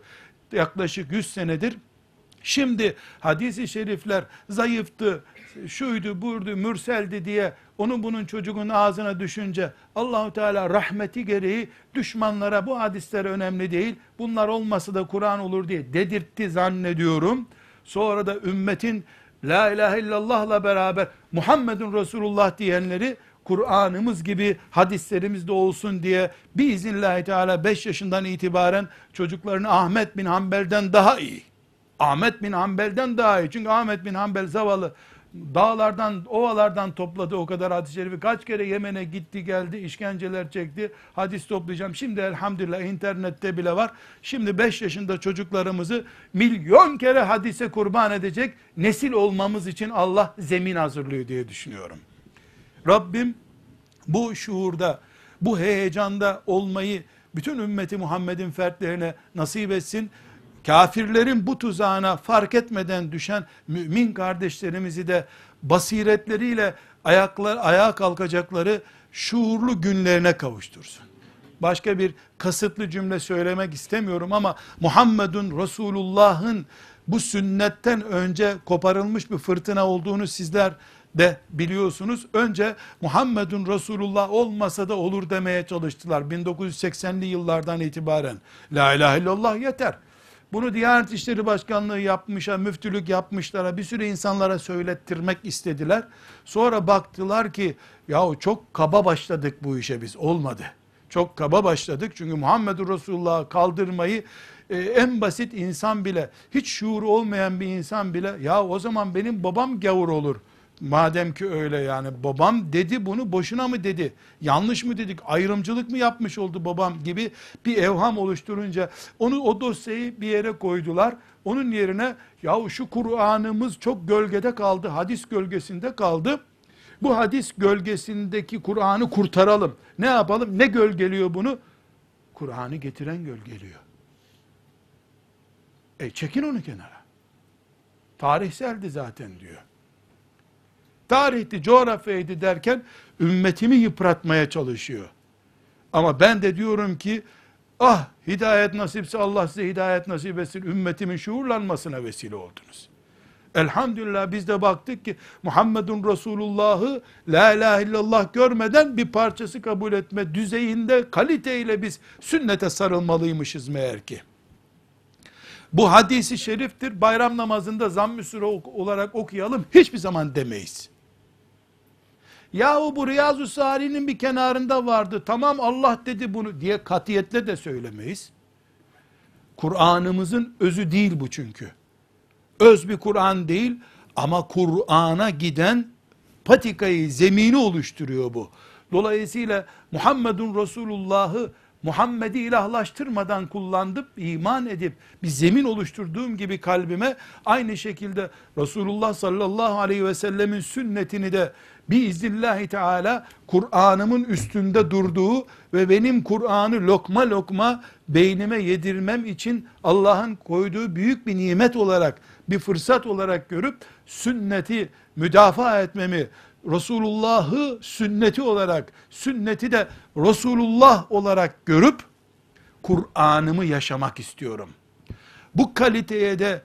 Yaklaşık 100 senedir Şimdi hadisi şerifler zayıftı, şuydu, burdu, mürseldi diye onun bunun çocuğun ağzına düşünce Allahu Teala rahmeti gereği düşmanlara bu hadisler önemli değil. Bunlar olmasa da Kur'an olur diye dedirtti zannediyorum. Sonra da ümmetin La ilahe illallah'la beraber Muhammedun Resulullah diyenleri Kur'an'ımız gibi hadislerimiz de olsun diye biiznillahü teala 5 yaşından itibaren çocuklarını Ahmet bin Hanbel'den daha iyi Ahmet bin Hanbel'den daha iyi. Çünkü Ahmet bin Hanbel zavallı dağlardan, ovalardan topladı o kadar hadis-i şerifi. Kaç kere Yemen'e gitti geldi, işkenceler çekti. Hadis toplayacağım. Şimdi elhamdülillah internette bile var. Şimdi 5 yaşında çocuklarımızı milyon kere hadise kurban edecek nesil olmamız için Allah zemin hazırlıyor diye düşünüyorum. Rabbim bu şuurda, bu heyecanda olmayı bütün ümmeti Muhammed'in fertlerine nasip etsin kafirlerin bu tuzağına fark etmeden düşen mümin kardeşlerimizi de basiretleriyle ayaklar ayağa kalkacakları şuurlu günlerine kavuştursun. Başka bir kasıtlı cümle söylemek istemiyorum ama Muhammedun Resulullah'ın bu sünnetten önce koparılmış bir fırtına olduğunu sizler de biliyorsunuz. Önce Muhammedun Resulullah olmasa da olur demeye çalıştılar 1980'li yıllardan itibaren. La ilahe illallah yeter. Bunu Diyanet İşleri Başkanlığı yapmışa, müftülük yapmışlara, bir sürü insanlara söylettirmek istediler. Sonra baktılar ki, yahu çok kaba başladık bu işe biz, olmadı. Çok kaba başladık çünkü Muhammedur Resulullah'ı kaldırmayı e, en basit insan bile, hiç şuuru olmayan bir insan bile, ya o zaman benim babam gavur olur. Madem ki öyle yani babam dedi bunu boşuna mı dedi? Yanlış mı dedik? Ayrımcılık mı yapmış oldu babam gibi bir evham oluşturunca onu o dosyayı bir yere koydular. Onun yerine ya şu Kur'an'ımız çok gölgede kaldı, hadis gölgesinde kaldı. Bu hadis gölgesindeki Kur'an'ı kurtaralım. Ne yapalım? Ne gölgeliyor bunu? Kur'an'ı getiren gölgeliyor. E çekin onu kenara. Tarihseldi zaten diyor. Tarihti, coğrafyaydı derken ümmetimi yıpratmaya çalışıyor. Ama ben de diyorum ki ah hidayet nasipse Allah size hidayet nasip etsin ümmetimin şuurlanmasına vesile oldunuz. Elhamdülillah biz de baktık ki Muhammedun Resulullah'ı la ilahe illallah görmeden bir parçası kabul etme düzeyinde kaliteyle biz sünnete sarılmalıymışız meğer ki. Bu hadisi şeriftir. Bayram namazında zamm-ı olarak okuyalım. Hiçbir zaman demeyiz. Yahu bu Riyazu Sali'nin bir kenarında vardı. Tamam Allah dedi bunu diye katiyetle de söylemeyiz. Kur'an'ımızın özü değil bu çünkü. Öz bir Kur'an değil ama Kur'an'a giden patikayı, zemini oluşturuyor bu. Dolayısıyla Muhammedun Resulullah'ı Muhammed'i ilahlaştırmadan kullandım, iman edip bir zemin oluşturduğum gibi kalbime aynı şekilde Resulullah sallallahu aleyhi ve sellemin sünnetini de biiznillahü teala Kur'an'ımın üstünde durduğu ve benim Kur'an'ı lokma lokma beynime yedirmem için Allah'ın koyduğu büyük bir nimet olarak, bir fırsat olarak görüp sünneti müdafaa etmemi, Resulullah'ı sünneti olarak, sünneti de Resulullah olarak görüp Kur'an'ımı yaşamak istiyorum. Bu kaliteye de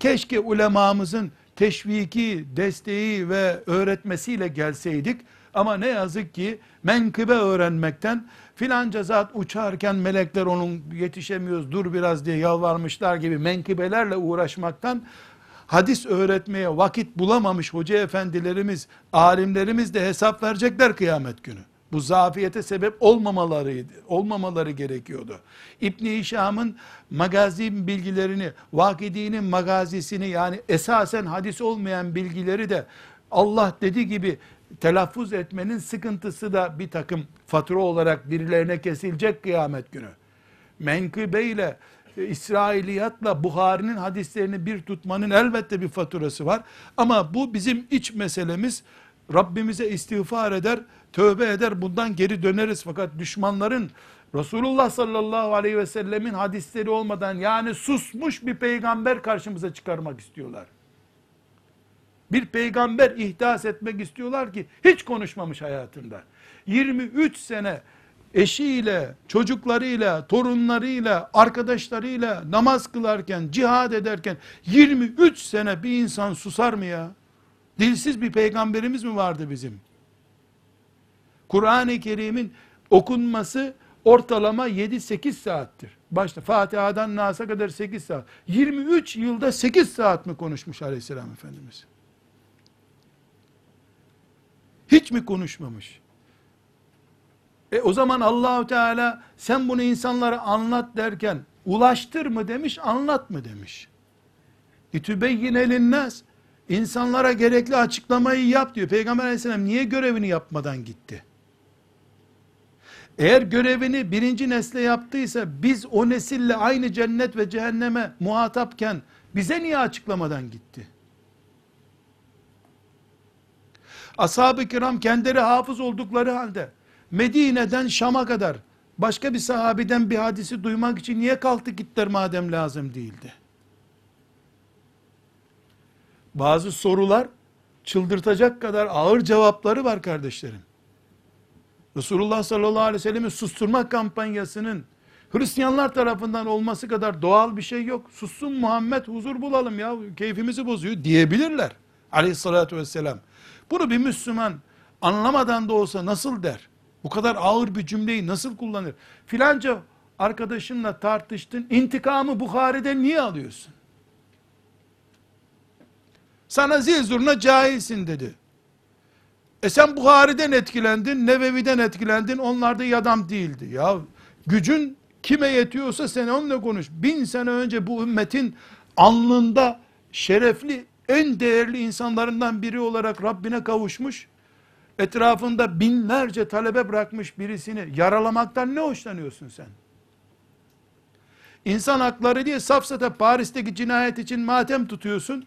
keşke ulemamızın teşviki, desteği ve öğretmesiyle gelseydik ama ne yazık ki menkıbe öğrenmekten filanca zat uçarken melekler onun yetişemiyoruz dur biraz diye yalvarmışlar gibi menkıbelerle uğraşmaktan hadis öğretmeye vakit bulamamış hoca efendilerimiz, alimlerimiz de hesap verecekler kıyamet günü. Bu zafiyete sebep olmamaları olmamaları gerekiyordu. İbn Hişam'ın magazi bilgilerini, Vakidi'nin magazisini yani esasen hadis olmayan bilgileri de Allah dedi gibi telaffuz etmenin sıkıntısı da bir takım fatura olarak birilerine kesilecek kıyamet günü. Menkıbe ile İsrailiyatla Buhari'nin hadislerini bir tutmanın elbette bir faturası var. Ama bu bizim iç meselemiz. Rabbimize istiğfar eder, tövbe eder, bundan geri döneriz. Fakat düşmanların Resulullah sallallahu aleyhi ve sellemin hadisleri olmadan yani susmuş bir peygamber karşımıza çıkarmak istiyorlar. Bir peygamber ihdas etmek istiyorlar ki hiç konuşmamış hayatında. 23 sene eşiyle, çocuklarıyla, torunlarıyla, arkadaşlarıyla namaz kılarken, cihad ederken 23 sene bir insan susar mı ya? Dilsiz bir peygamberimiz mi vardı bizim? Kur'an-ı Kerim'in okunması ortalama 7-8 saattir. Başta Fatiha'dan Nas'a kadar 8 saat. 23 yılda 8 saat mi konuşmuş aleyhisselam Efendimiz? Hiç mi konuşmamış? E o zaman Allahu Teala sen bunu insanlara anlat derken ulaştır mı demiş, anlat mı demiş. İtübeyyin linnas insanlara gerekli açıklamayı yap diyor. Peygamber aleyhisselam niye görevini yapmadan gitti? Eğer görevini birinci nesle yaptıysa biz o nesille aynı cennet ve cehenneme muhatapken bize niye açıklamadan gitti? Ashab-ı kiram kendileri hafız oldukları halde Medine'den Şam'a kadar başka bir sahabeden bir hadisi duymak için niye kalktı gittiler madem lazım değildi? Bazı sorular çıldırtacak kadar ağır cevapları var kardeşlerim. Resulullah sallallahu aleyhi ve sellem'in susturma kampanyasının Hristiyanlar tarafından olması kadar doğal bir şey yok. Sussun Muhammed huzur bulalım ya keyfimizi bozuyor diyebilirler. Aleyhissalatü vesselam. Bunu bir Müslüman anlamadan da olsa nasıl der? Bu kadar ağır bir cümleyi nasıl kullanır? Filanca arkadaşınla tartıştın, intikamı Bukhari'den niye alıyorsun? Sana zil zurna cahilsin dedi. E sen Buhari'den etkilendin, Nevevi'den etkilendin, onlar da iyi adam değildi. Ya gücün kime yetiyorsa sen onunla konuş. Bin sene önce bu ümmetin alnında şerefli, en değerli insanlarından biri olarak Rabbine kavuşmuş, etrafında binlerce talebe bırakmış birisini yaralamaktan ne hoşlanıyorsun sen? İnsan hakları diye safsata Paris'teki cinayet için matem tutuyorsun.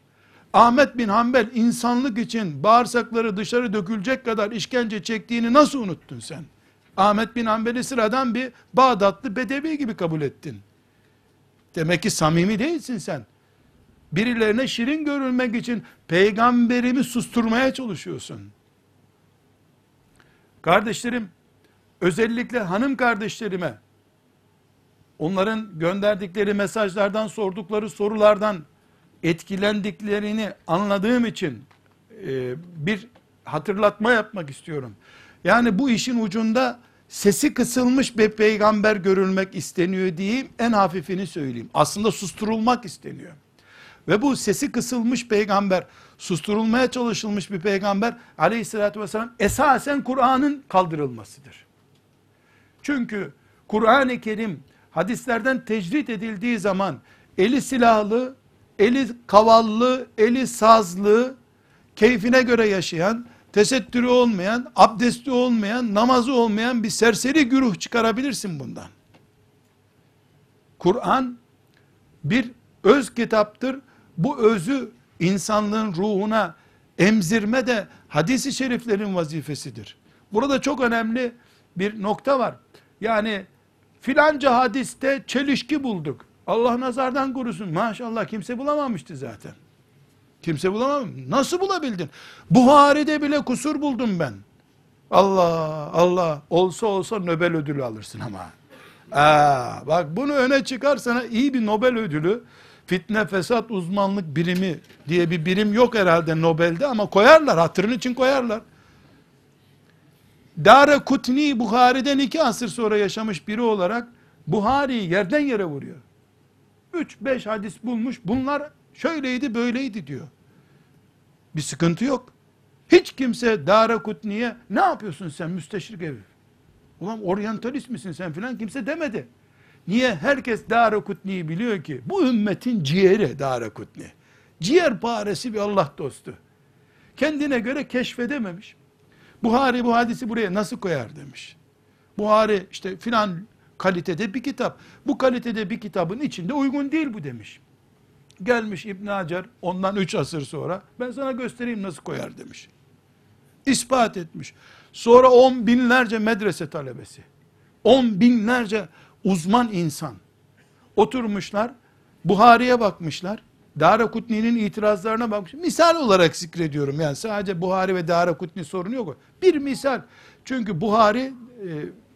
Ahmet bin Hanbel insanlık için bağırsakları dışarı dökülecek kadar işkence çektiğini nasıl unuttun sen? Ahmet bin Hanbel'i sıradan bir Bağdatlı bedevi gibi kabul ettin. Demek ki samimi değilsin sen. Birilerine şirin görülmek için peygamberimi susturmaya çalışıyorsun. Kardeşlerim, özellikle hanım kardeşlerime, onların gönderdikleri mesajlardan, sordukları sorulardan etkilendiklerini anladığım için e, bir hatırlatma yapmak istiyorum. Yani bu işin ucunda sesi kısılmış bir peygamber görülmek isteniyor diyeyim, en hafifini söyleyeyim. Aslında susturulmak isteniyor. Ve bu sesi kısılmış peygamber, susturulmaya çalışılmış bir peygamber aleyhissalatü vesselam esasen Kur'an'ın kaldırılmasıdır. Çünkü Kur'an-ı Kerim hadislerden tecrit edildiği zaman eli silahlı, eli kavallı, eli sazlı, keyfine göre yaşayan, tesettürü olmayan, abdesti olmayan, namazı olmayan bir serseri güruh çıkarabilirsin bundan. Kur'an bir öz kitaptır. Bu özü insanlığın ruhuna emzirme de hadisi şeriflerin vazifesidir. Burada çok önemli bir nokta var. Yani filanca hadiste çelişki bulduk. Allah nazardan korusun. Maşallah kimse bulamamıştı zaten. Kimse bulamamış. Nasıl bulabildin? Buhari'de bile kusur buldum ben. Allah Allah olsa olsa Nobel ödülü alırsın ama. Aa, bak bunu öne çıkar sana iyi bir Nobel ödülü. Fitne fesat uzmanlık birimi diye bir birim yok herhalde Nobel'de ama koyarlar hatırın için koyarlar. Dara Kutni Buhari'den iki asır sonra yaşamış biri olarak Buhari'yi yerden yere vuruyor. 3-5 hadis bulmuş. Bunlar şöyleydi böyleydi diyor. Bir sıkıntı yok. Hiç kimse Dara Kutni'ye ne yapıyorsun sen müsteşrik evi? Ulan oryantalist misin sen filan kimse demedi. Niye? Herkes Dara Kutni'yi biliyor ki bu ümmetin ciğeri Dara Kutni. Ciğer paresi bir Allah dostu. Kendine göre keşfedememiş. Buhari bu hadisi buraya nasıl koyar demiş. Buhari işte filan kalitede bir kitap. Bu kalitede bir kitabın içinde uygun değil bu demiş. Gelmiş İbn Hacer ondan üç asır sonra ben sana göstereyim nasıl koyar demiş. İspat etmiş. Sonra on binlerce medrese talebesi. On binlerce uzman insan. Oturmuşlar. Buhari'ye bakmışlar. Dara Kutni'nin itirazlarına bakmış. Misal olarak zikrediyorum yani sadece Buhari ve Dara Kutni sorunu yok. Bir misal. Çünkü Buhari e,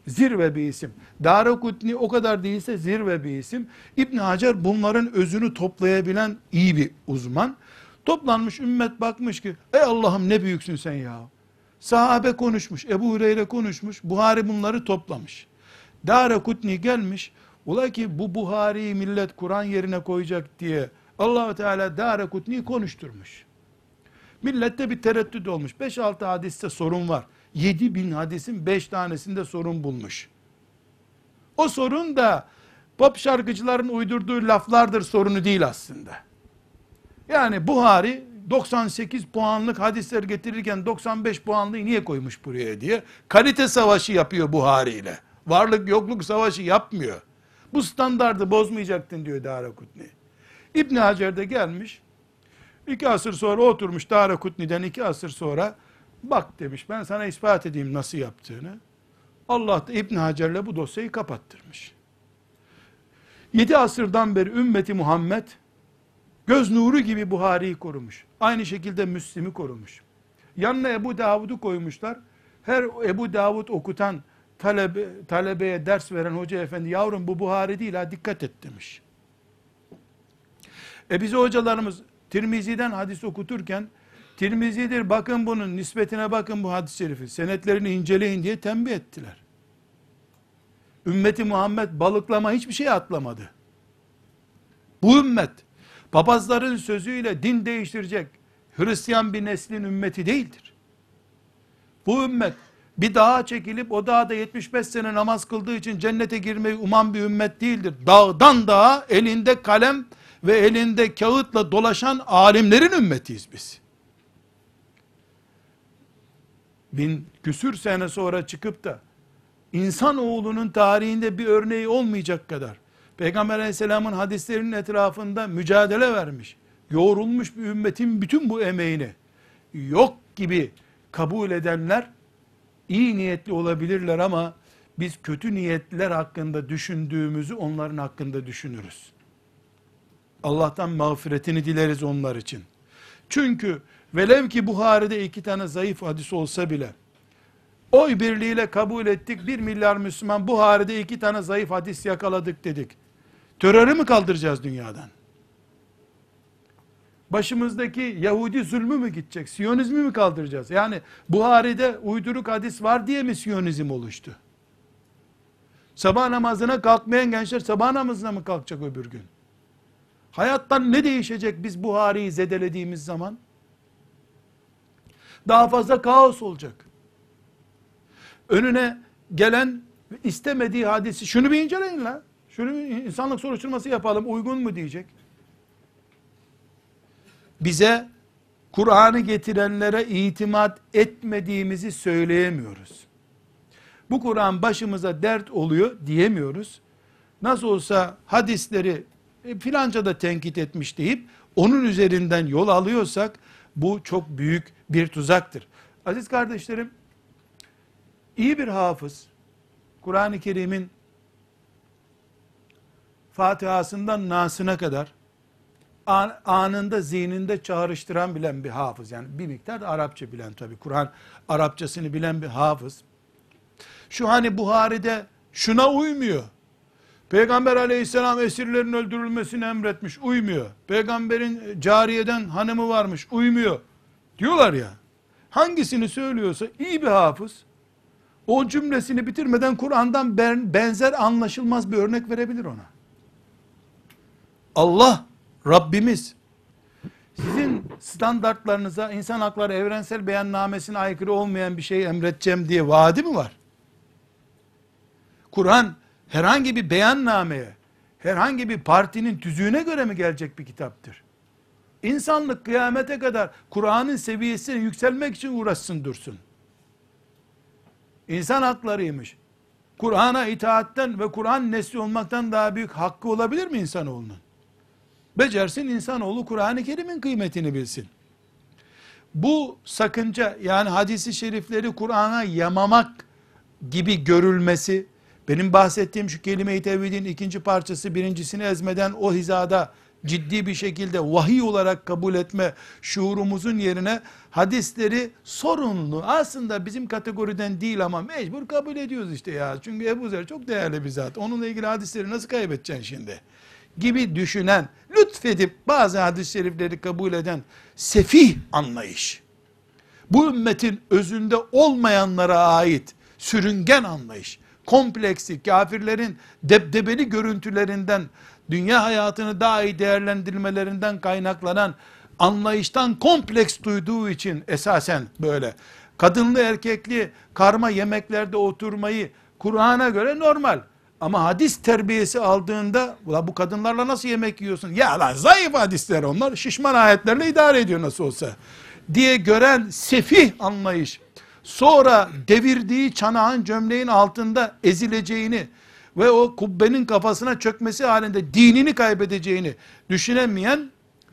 zirve bir isim. Dara Kutni o kadar değilse zirve bir isim. İbn Hacer bunların özünü toplayabilen iyi bir uzman. Toplanmış ümmet bakmış ki ey Allah'ım ne büyüksün sen ya. Sahabe konuşmuş, Ebu Hureyre konuşmuş, Buhari bunları toplamış. Dara Kutni gelmiş, ola ki bu Buhari'yi millet Kur'an yerine koyacak diye allah Teala Dara Kutni'yi konuşturmuş. Millette bir tereddüt olmuş. 5-6 hadiste sorun var. 7 bin hadisin 5 tanesinde sorun bulmuş. O sorun da pop şarkıcıların uydurduğu laflardır sorunu değil aslında. Yani Buhari 98 puanlık hadisler getirirken 95 puanlıyı niye koymuş buraya diye kalite savaşı yapıyor Buhari ile. Varlık yokluk savaşı yapmıyor. Bu standardı bozmayacaktın diyor Darakutni. İbn Hacer de gelmiş. iki asır sonra oturmuş Darakutni'den iki asır sonra bak demiş ben sana ispat edeyim nasıl yaptığını. Allah da İbn Hacer'le bu dosyayı kapattırmış. Yedi asırdan beri ümmeti Muhammed göz nuru gibi Buhari'yi korumuş. Aynı şekilde Müslim'i korumuş. Yanına Ebu Davud'u koymuşlar. Her Ebu Davud okutan talebe, talebeye ders veren hoca efendi yavrum bu Buhari değil ha dikkat et demiş. E bize hocalarımız Tirmizi'den hadis okuturken Tirmizi'dir bakın bunun nispetine bakın bu hadis-i şerifi. Senetlerini inceleyin diye tembih ettiler. Ümmeti Muhammed balıklama hiçbir şey atlamadı. Bu ümmet papazların sözüyle din değiştirecek Hristiyan bir neslin ümmeti değildir. Bu ümmet bir dağa çekilip o dağda 75 sene namaz kıldığı için cennete girmeyi uman bir ümmet değildir. Dağdan dağa elinde kalem ve elinde kağıtla dolaşan alimlerin ümmetiyiz biz. Bin küsür sene sonra çıkıp da insan oğlunun tarihinde bir örneği olmayacak kadar Peygamber aleyhisselamın hadislerinin etrafında mücadele vermiş, yoğrulmuş bir ümmetin bütün bu emeğini yok gibi kabul edenler iyi niyetli olabilirler ama biz kötü niyetler hakkında düşündüğümüzü onların hakkında düşünürüz. Allah'tan mağfiretini dileriz onlar için. Çünkü velev ki Buhari'de iki tane zayıf hadis olsa bile oy birliğiyle kabul ettik. Bir milyar Müslüman Buhari'de iki tane zayıf hadis yakaladık dedik. Terörü mü kaldıracağız dünyadan? Başımızdaki Yahudi zulmü mü gidecek? Siyonizmi mi kaldıracağız? Yani Buhari'de uyduruk hadis var diye mi Siyonizm oluştu? Sabah namazına kalkmayan gençler sabah namazına mı kalkacak öbür gün? Hayattan ne değişecek biz Buhari'yi zedelediğimiz zaman? Daha fazla kaos olacak. Önüne gelen istemediği hadisi şunu bir inceleyin la. Şunu bir insanlık soruşturması yapalım uygun mu diyecek. Bize Kur'an'ı getirenlere itimat etmediğimizi söyleyemiyoruz. Bu Kur'an başımıza dert oluyor diyemiyoruz. Nasıl olsa hadisleri e, filanca da tenkit etmiş deyip onun üzerinden yol alıyorsak bu çok büyük bir tuzaktır. Aziz kardeşlerim iyi bir hafız Kur'an-ı Kerim'in Fatiha'sından Nas'ına kadar anında zihninde çağrıştıran bilen bir hafız. Yani bir miktar da Arapça bilen tabi. Kur'an Arapçasını bilen bir hafız. Şu hani Buhari'de şuna uymuyor. Peygamber aleyhisselam esirlerin öldürülmesini emretmiş. Uymuyor. Peygamberin cariyeden hanımı varmış. Uymuyor. Diyorlar ya. Hangisini söylüyorsa iyi bir hafız. O cümlesini bitirmeden Kur'an'dan benzer anlaşılmaz bir örnek verebilir ona. Allah Rabbimiz sizin standartlarınıza insan hakları evrensel beyannamesine aykırı olmayan bir şey emredeceğim diye vaadi mi var? Kur'an herhangi bir beyannameye, herhangi bir partinin tüzüğüne göre mi gelecek bir kitaptır? İnsanlık kıyamete kadar Kur'an'ın seviyesine yükselmek için uğraşsın dursun. İnsan haklarıymış. Kur'an'a itaatten ve Kur'an nesli olmaktan daha büyük hakkı olabilir mi insanoğlunun? Becersin insanoğlu Kur'an-ı Kerim'in kıymetini bilsin. Bu sakınca yani hadisi şerifleri Kur'an'a yamamak gibi görülmesi, benim bahsettiğim şu kelime-i tevhidin ikinci parçası birincisini ezmeden o hizada ciddi bir şekilde vahiy olarak kabul etme şuurumuzun yerine hadisleri sorunlu aslında bizim kategoriden değil ama mecbur kabul ediyoruz işte ya. Çünkü Ebu Zer çok değerli bir zat. Onunla ilgili hadisleri nasıl kaybedeceksin şimdi? gibi düşünen, lütfedip bazı hadis-i şerifleri kabul eden sefih anlayış. Bu ümmetin özünde olmayanlara ait sürüngen anlayış, kompleksi, kafirlerin debdebeli görüntülerinden, dünya hayatını daha iyi değerlendirmelerinden kaynaklanan anlayıştan kompleks duyduğu için esasen böyle. Kadınlı erkekli karma yemeklerde oturmayı Kur'an'a göre normal. Ama hadis terbiyesi aldığında bu kadınlarla nasıl yemek yiyorsun? Ya lan zayıf hadisler onlar. Şişman ayetlerle idare ediyor nasıl olsa. Diye gören sefih anlayış. Sonra devirdiği çanağın gömleğin altında ezileceğini ve o kubbenin kafasına çökmesi halinde dinini kaybedeceğini düşünemeyen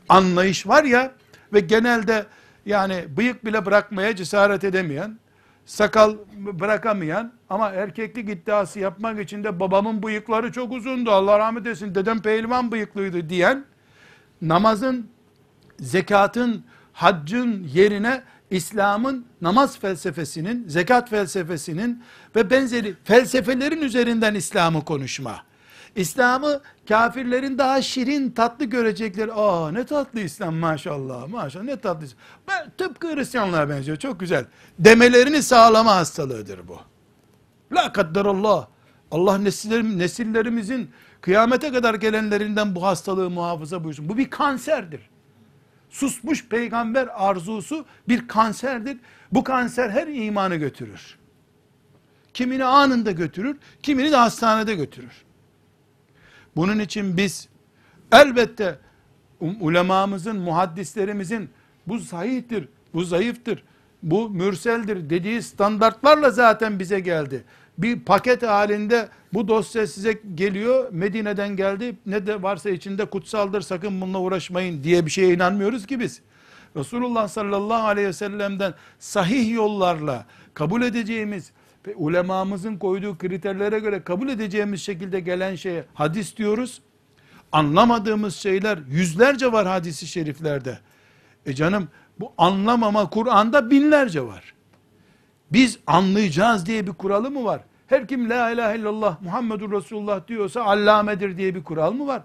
anlayış var ya ve genelde yani bıyık bile bırakmaya cesaret edemeyen sakal bırakamayan ama erkeklik iddiası yapmak için de babamın bıyıkları çok uzundu Allah rahmet etsin dedem pehlivan bıyıklıydı diyen namazın zekatın haccın yerine İslam'ın namaz felsefesinin, zekat felsefesinin ve benzeri felsefelerin üzerinden İslam'ı konuşma. İslam'ı kafirlerin daha şirin, tatlı görecekleri, aa ne tatlı İslam maşallah, maşallah ne tatlı İslam. Ben, tıpkı Hristiyanlığa benziyor, çok güzel. Demelerini sağlama hastalığıdır bu. La kadderallah. Allah nesillerim, nesillerimizin kıyamete kadar gelenlerinden bu hastalığı muhafaza buyursun. Bu bir kanserdir. Susmuş peygamber arzusu bir kanserdir. Bu kanser her imanı götürür. Kimini anında götürür, kimini de hastanede götürür. Bunun için biz elbette ulemamızın, muhaddislerimizin bu sahihtir, bu zayıftır, bu mürseldir dediği standartlarla zaten bize geldi. Bir paket halinde bu dosya size geliyor, Medine'den geldi, ne de varsa içinde kutsaldır, sakın bununla uğraşmayın diye bir şeye inanmıyoruz ki biz. Resulullah sallallahu aleyhi ve sellem'den sahih yollarla kabul edeceğimiz ve ulemamızın koyduğu kriterlere göre kabul edeceğimiz şekilde gelen şeye hadis diyoruz. Anlamadığımız şeyler yüzlerce var hadisi şeriflerde. E canım bu anlamama Kur'an'da binlerce var. Biz anlayacağız diye bir kuralı mı var? Her kim la ilahe illallah Muhammedur Resulullah diyorsa allamedir diye bir kural mı var?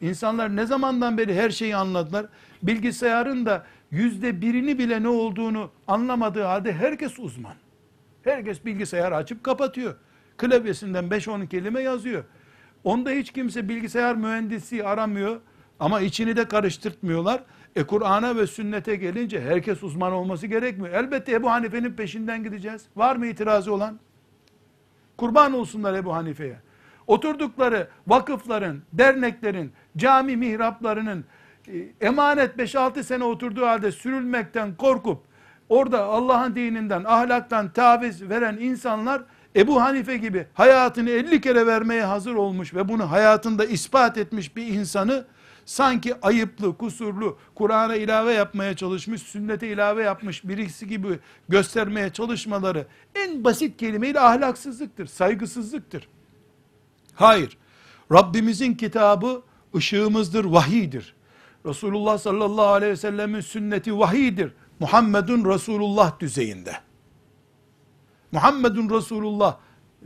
İnsanlar ne zamandan beri her şeyi anladılar? Bilgisayarın da yüzde birini bile ne olduğunu anlamadığı halde herkes uzman. Herkes bilgisayar açıp kapatıyor. Klavyesinden 5-10 kelime yazıyor. Onda hiç kimse bilgisayar mühendisi aramıyor ama içini de karıştırtmıyorlar. E Kur'an'a ve sünnete gelince herkes uzman olması gerekmiyor. Elbette Ebu Hanife'nin peşinden gideceğiz. Var mı itirazı olan? Kurban olsunlar Ebu Hanife'ye. Oturdukları vakıfların, derneklerin, cami mihraplarının e, emanet 5-6 sene oturduğu halde sürülmekten korkup orada Allah'ın dininden, ahlaktan taviz veren insanlar Ebu Hanife gibi hayatını 50 kere vermeye hazır olmuş ve bunu hayatında ispat etmiş bir insanı sanki ayıplı, kusurlu, Kur'an'a ilave yapmaya çalışmış, sünnete ilave yapmış birisi gibi göstermeye çalışmaları en basit kelimeyle ahlaksızlıktır, saygısızlıktır. Hayır. Rabbimizin kitabı ışığımızdır, vahidir. Resulullah sallallahu aleyhi ve sellemin sünneti vahidir. Muhammedun Resulullah düzeyinde. Muhammedun Resulullah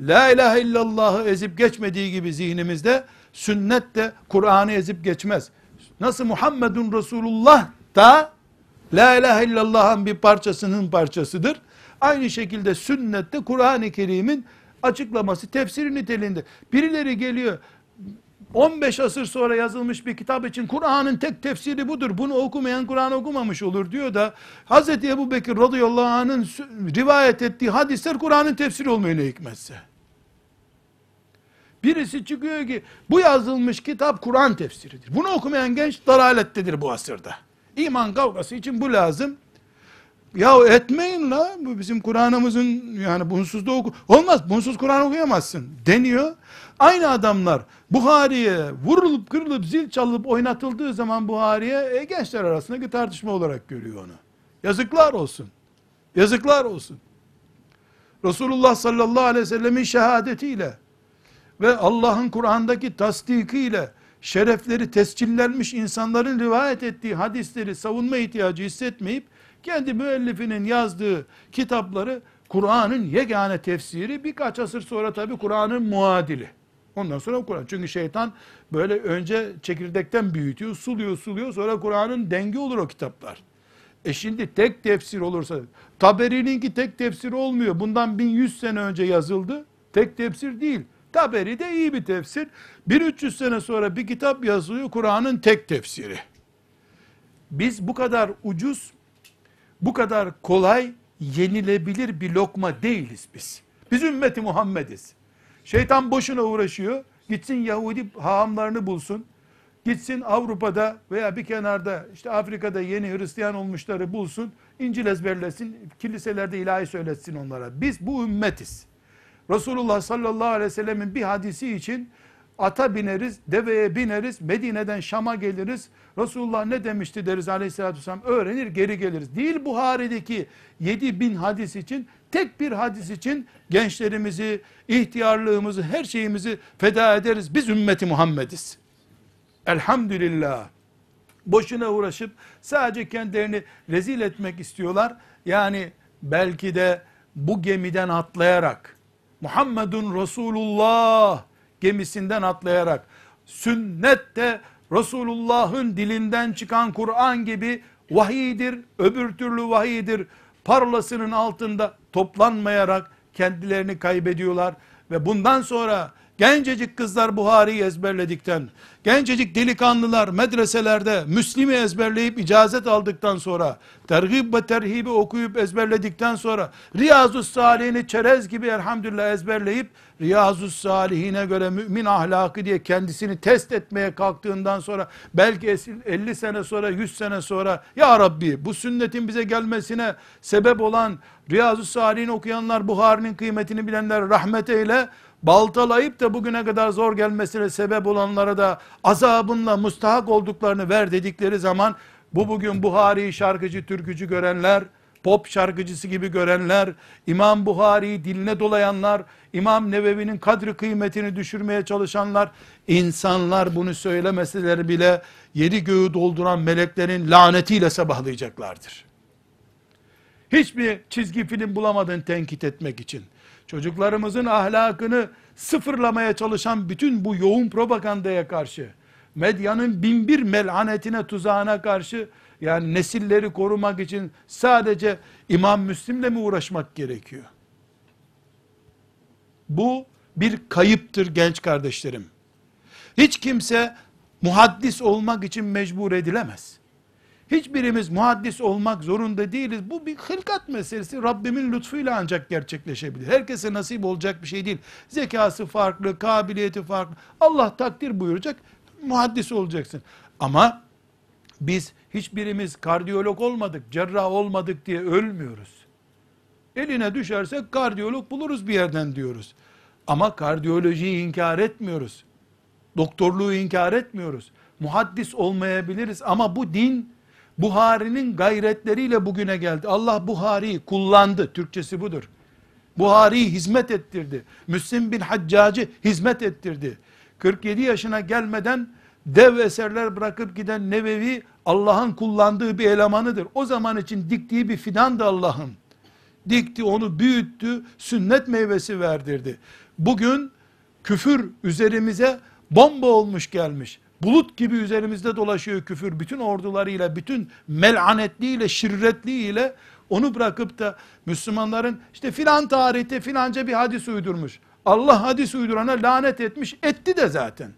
La ilahe illallah'ı ezip geçmediği gibi zihnimizde sünnet de Kur'an'ı ezip geçmez. Nasıl Muhammedun Resulullah da La ilahe illallah'ın bir parçasının parçasıdır. Aynı şekilde sünnette Kur'an-ı Kerim'in açıklaması tefsiri niteliğinde. Birileri geliyor 15 asır sonra yazılmış bir kitap için Kur'an'ın tek tefsiri budur. Bunu okumayan Kur'an okumamış olur diyor da Hz. Ebu Bekir radıyallahu anh'ın rivayet ettiği hadisler Kur'an'ın tefsiri olmuyor ne hikmetse. Birisi çıkıyor ki bu yazılmış kitap Kur'an tefsiridir. Bunu okumayan genç dalalettedir bu asırda. İman kavgası için bu lazım. Ya etmeyin la bu bizim Kur'an'ımızın yani bunsuz da oku. Olmaz bunsuz Kur'an okuyamazsın deniyor. Aynı adamlar Buhari'ye vurulup kırılıp zil çalıp oynatıldığı zaman Buhari'ye e, gençler arasındaki tartışma olarak görüyor onu. Yazıklar olsun. Yazıklar olsun. Resulullah sallallahu aleyhi ve sellemin şehadetiyle ve Allah'ın Kur'an'daki tasdikiyle şerefleri tescillenmiş insanların rivayet ettiği hadisleri savunma ihtiyacı hissetmeyip kendi müellifinin yazdığı kitapları Kur'an'ın yegane tefsiri birkaç asır sonra tabi Kur'an'ın muadili. Ondan sonra Kur'an. Çünkü şeytan böyle önce çekirdekten büyütüyor, suluyor, suluyor. Sonra Kur'an'ın dengi olur o kitaplar. E şimdi tek tefsir olursa, Taberi'ninki tek tefsir olmuyor. Bundan 1100 sene önce yazıldı. Tek tefsir değil. Taberi de iyi bir tefsir. 1300 sene sonra bir kitap yazılıyor Kur'an'ın tek tefsiri. Biz bu kadar ucuz, bu kadar kolay yenilebilir bir lokma değiliz biz. Biz ümmeti Muhammediz. Şeytan boşuna uğraşıyor. Gitsin Yahudi hahamlarını bulsun. Gitsin Avrupa'da veya bir kenarda işte Afrika'da yeni Hristiyan olmuşları bulsun. İncil ezberlesin. Kiliselerde ilahi söyletsin onlara. Biz bu ümmetiz. Resulullah sallallahu aleyhi ve sellemin bir hadisi için ata bineriz, deveye bineriz, Medine'den Şam'a geliriz. Resulullah ne demişti deriz aleyhissalatü vesselam, öğrenir geri geliriz. Değil Buhari'deki 7 bin hadis için, tek bir hadis için gençlerimizi, ihtiyarlığımızı, her şeyimizi feda ederiz. Biz ümmeti Muhammediz. Elhamdülillah. Boşuna uğraşıp sadece kendilerini rezil etmek istiyorlar. Yani belki de bu gemiden atlayarak, Muhammedun Resulullah gemisinden atlayarak sünnet de Resulullah'ın dilinden çıkan Kur'an gibi vahidir, öbür türlü vahidir. Parlasının altında toplanmayarak kendilerini kaybediyorlar ve bundan sonra Gencecik kızlar Buhari'yi ezberledikten, gencecik delikanlılar medreselerde Müslim'i ezberleyip icazet aldıktan sonra, tergib ve terhibi okuyup ezberledikten sonra, Riyazu Salihini çerez gibi elhamdülillah ezberleyip, Riyazu Salihine göre mümin ahlakı diye kendisini test etmeye kalktığından sonra, belki 50 sene sonra, 100 sene sonra, Ya Rabbi bu sünnetin bize gelmesine sebep olan, Riyazu Salihini okuyanlar, Buhari'nin kıymetini bilenler rahmet eyle, baltalayıp da bugüne kadar zor gelmesine sebep olanlara da azabınla mustahak olduklarını ver dedikleri zaman bu bugün Buhari şarkıcı, türkücü görenler, pop şarkıcısı gibi görenler, İmam Buhari'yi diline dolayanlar, İmam Nevevi'nin kadri kıymetini düşürmeye çalışanlar, insanlar bunu söylemeseler bile yedi göğü dolduran meleklerin lanetiyle sabahlayacaklardır. Hiçbir çizgi film bulamadın tenkit etmek için çocuklarımızın ahlakını sıfırlamaya çalışan bütün bu yoğun propagandaya karşı, medyanın binbir melanetine, tuzağına karşı, yani nesilleri korumak için sadece İmam Müslim'le mi uğraşmak gerekiyor? Bu bir kayıptır genç kardeşlerim. Hiç kimse muhaddis olmak için mecbur edilemez. Hiçbirimiz muhaddis olmak zorunda değiliz. Bu bir hılkat meselesi. Rabbimin lütfuyla ancak gerçekleşebilir. Herkese nasip olacak bir şey değil. Zekası farklı, kabiliyeti farklı. Allah takdir buyuracak. Muhaddis olacaksın. Ama biz hiçbirimiz kardiyolog olmadık, cerrah olmadık diye ölmüyoruz. Eline düşersek kardiyolog buluruz bir yerden diyoruz. Ama kardiyolojiyi inkar etmiyoruz. Doktorluğu inkar etmiyoruz. Muhaddis olmayabiliriz ama bu din Buhari'nin gayretleriyle bugüne geldi. Allah Buhari'yi kullandı. Türkçesi budur. Buhari'yi hizmet ettirdi. Müslim bin Haccacı hizmet ettirdi. 47 yaşına gelmeden dev eserler bırakıp giden Nevevi Allah'ın kullandığı bir elemanıdır. O zaman için diktiği bir fidan da Allah'ın. Dikti onu büyüttü, sünnet meyvesi verdirdi. Bugün küfür üzerimize bomba olmuş gelmiş. Bulut gibi üzerimizde dolaşıyor küfür. Bütün ordularıyla, bütün melanetliyle, şirretliyle onu bırakıp da Müslümanların işte filan tarihte filanca bir hadis uydurmuş. Allah hadis uydurana lanet etmiş, etti de zaten.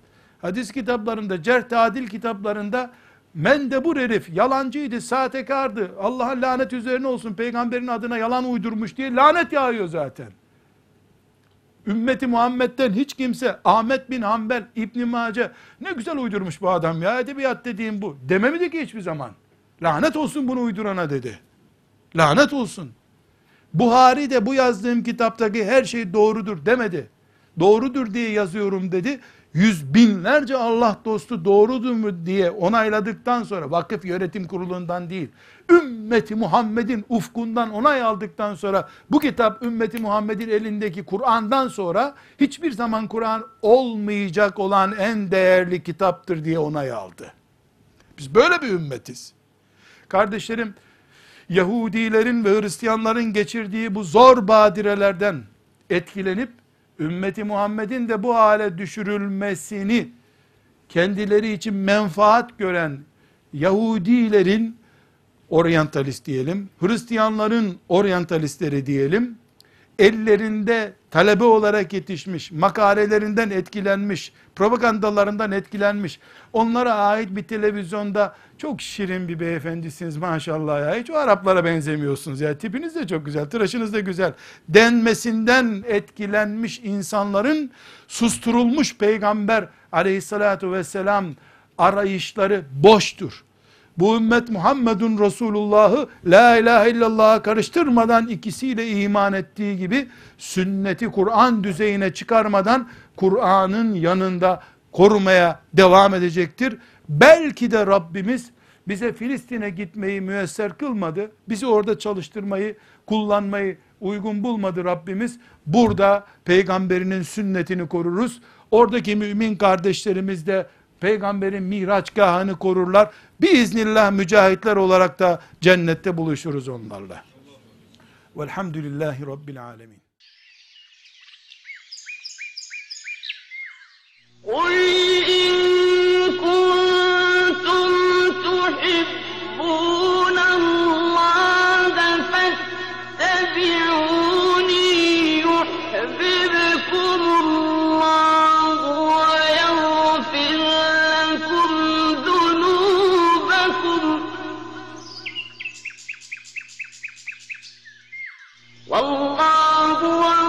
Hadis kitaplarında, cerh tadil kitaplarında mendebur herif, yalancıydı, sahtekardı, Allah'a lanet üzerine olsun, peygamberin adına yalan uydurmuş diye lanet yağıyor zaten ümmeti Muhammed'den hiç kimse Ahmet bin Hanbel, İbn Mace ne güzel uydurmuş bu adam ya edebiyat dediğim bu. Dememedi ki hiçbir zaman. Lanet olsun bunu uydurana dedi. Lanet olsun. Buhari de bu yazdığım kitaptaki her şey doğrudur demedi. Doğrudur diye yazıyorum dedi yüz binlerce Allah dostu doğrudur mu diye onayladıktan sonra vakıf yönetim kurulundan değil ümmeti Muhammed'in ufkundan onay aldıktan sonra bu kitap ümmeti Muhammed'in elindeki Kur'an'dan sonra hiçbir zaman Kur'an olmayacak olan en değerli kitaptır diye onay aldı. Biz böyle bir ümmetiz. Kardeşlerim Yahudilerin ve Hristiyanların geçirdiği bu zor badirelerden etkilenip ümmeti Muhammed'in de bu hale düşürülmesini kendileri için menfaat gören Yahudilerin oryantalist diyelim, Hristiyanların oryantalistleri diyelim, ellerinde talebe olarak yetişmiş, makalelerinden etkilenmiş, propagandalarından etkilenmiş, onlara ait bir televizyonda çok şirin bir beyefendisiniz maşallah ya, hiç o Araplara benzemiyorsunuz ya, tipiniz de çok güzel, tıraşınız da güzel, denmesinden etkilenmiş insanların susturulmuş peygamber aleyhissalatu vesselam arayışları boştur bu ümmet Muhammedun Resulullah'ı la ilahe illallah'a karıştırmadan ikisiyle iman ettiği gibi sünneti Kur'an düzeyine çıkarmadan Kur'an'ın yanında korumaya devam edecektir. Belki de Rabbimiz bize Filistin'e gitmeyi müesser kılmadı. Bizi orada çalıştırmayı, kullanmayı uygun bulmadı Rabbimiz. Burada peygamberinin sünnetini koruruz. Oradaki mümin kardeşlerimiz de peygamberin mihraçgahını korurlar Biiznillah mücahitler olarak da cennette buluşuruz onlarla. Velhamdülillahi Rabbil alemin. قُلْ إِن كُنتُمْ تُحِبُّونَ اللَّهَ فَاتَّبِعُونِي والله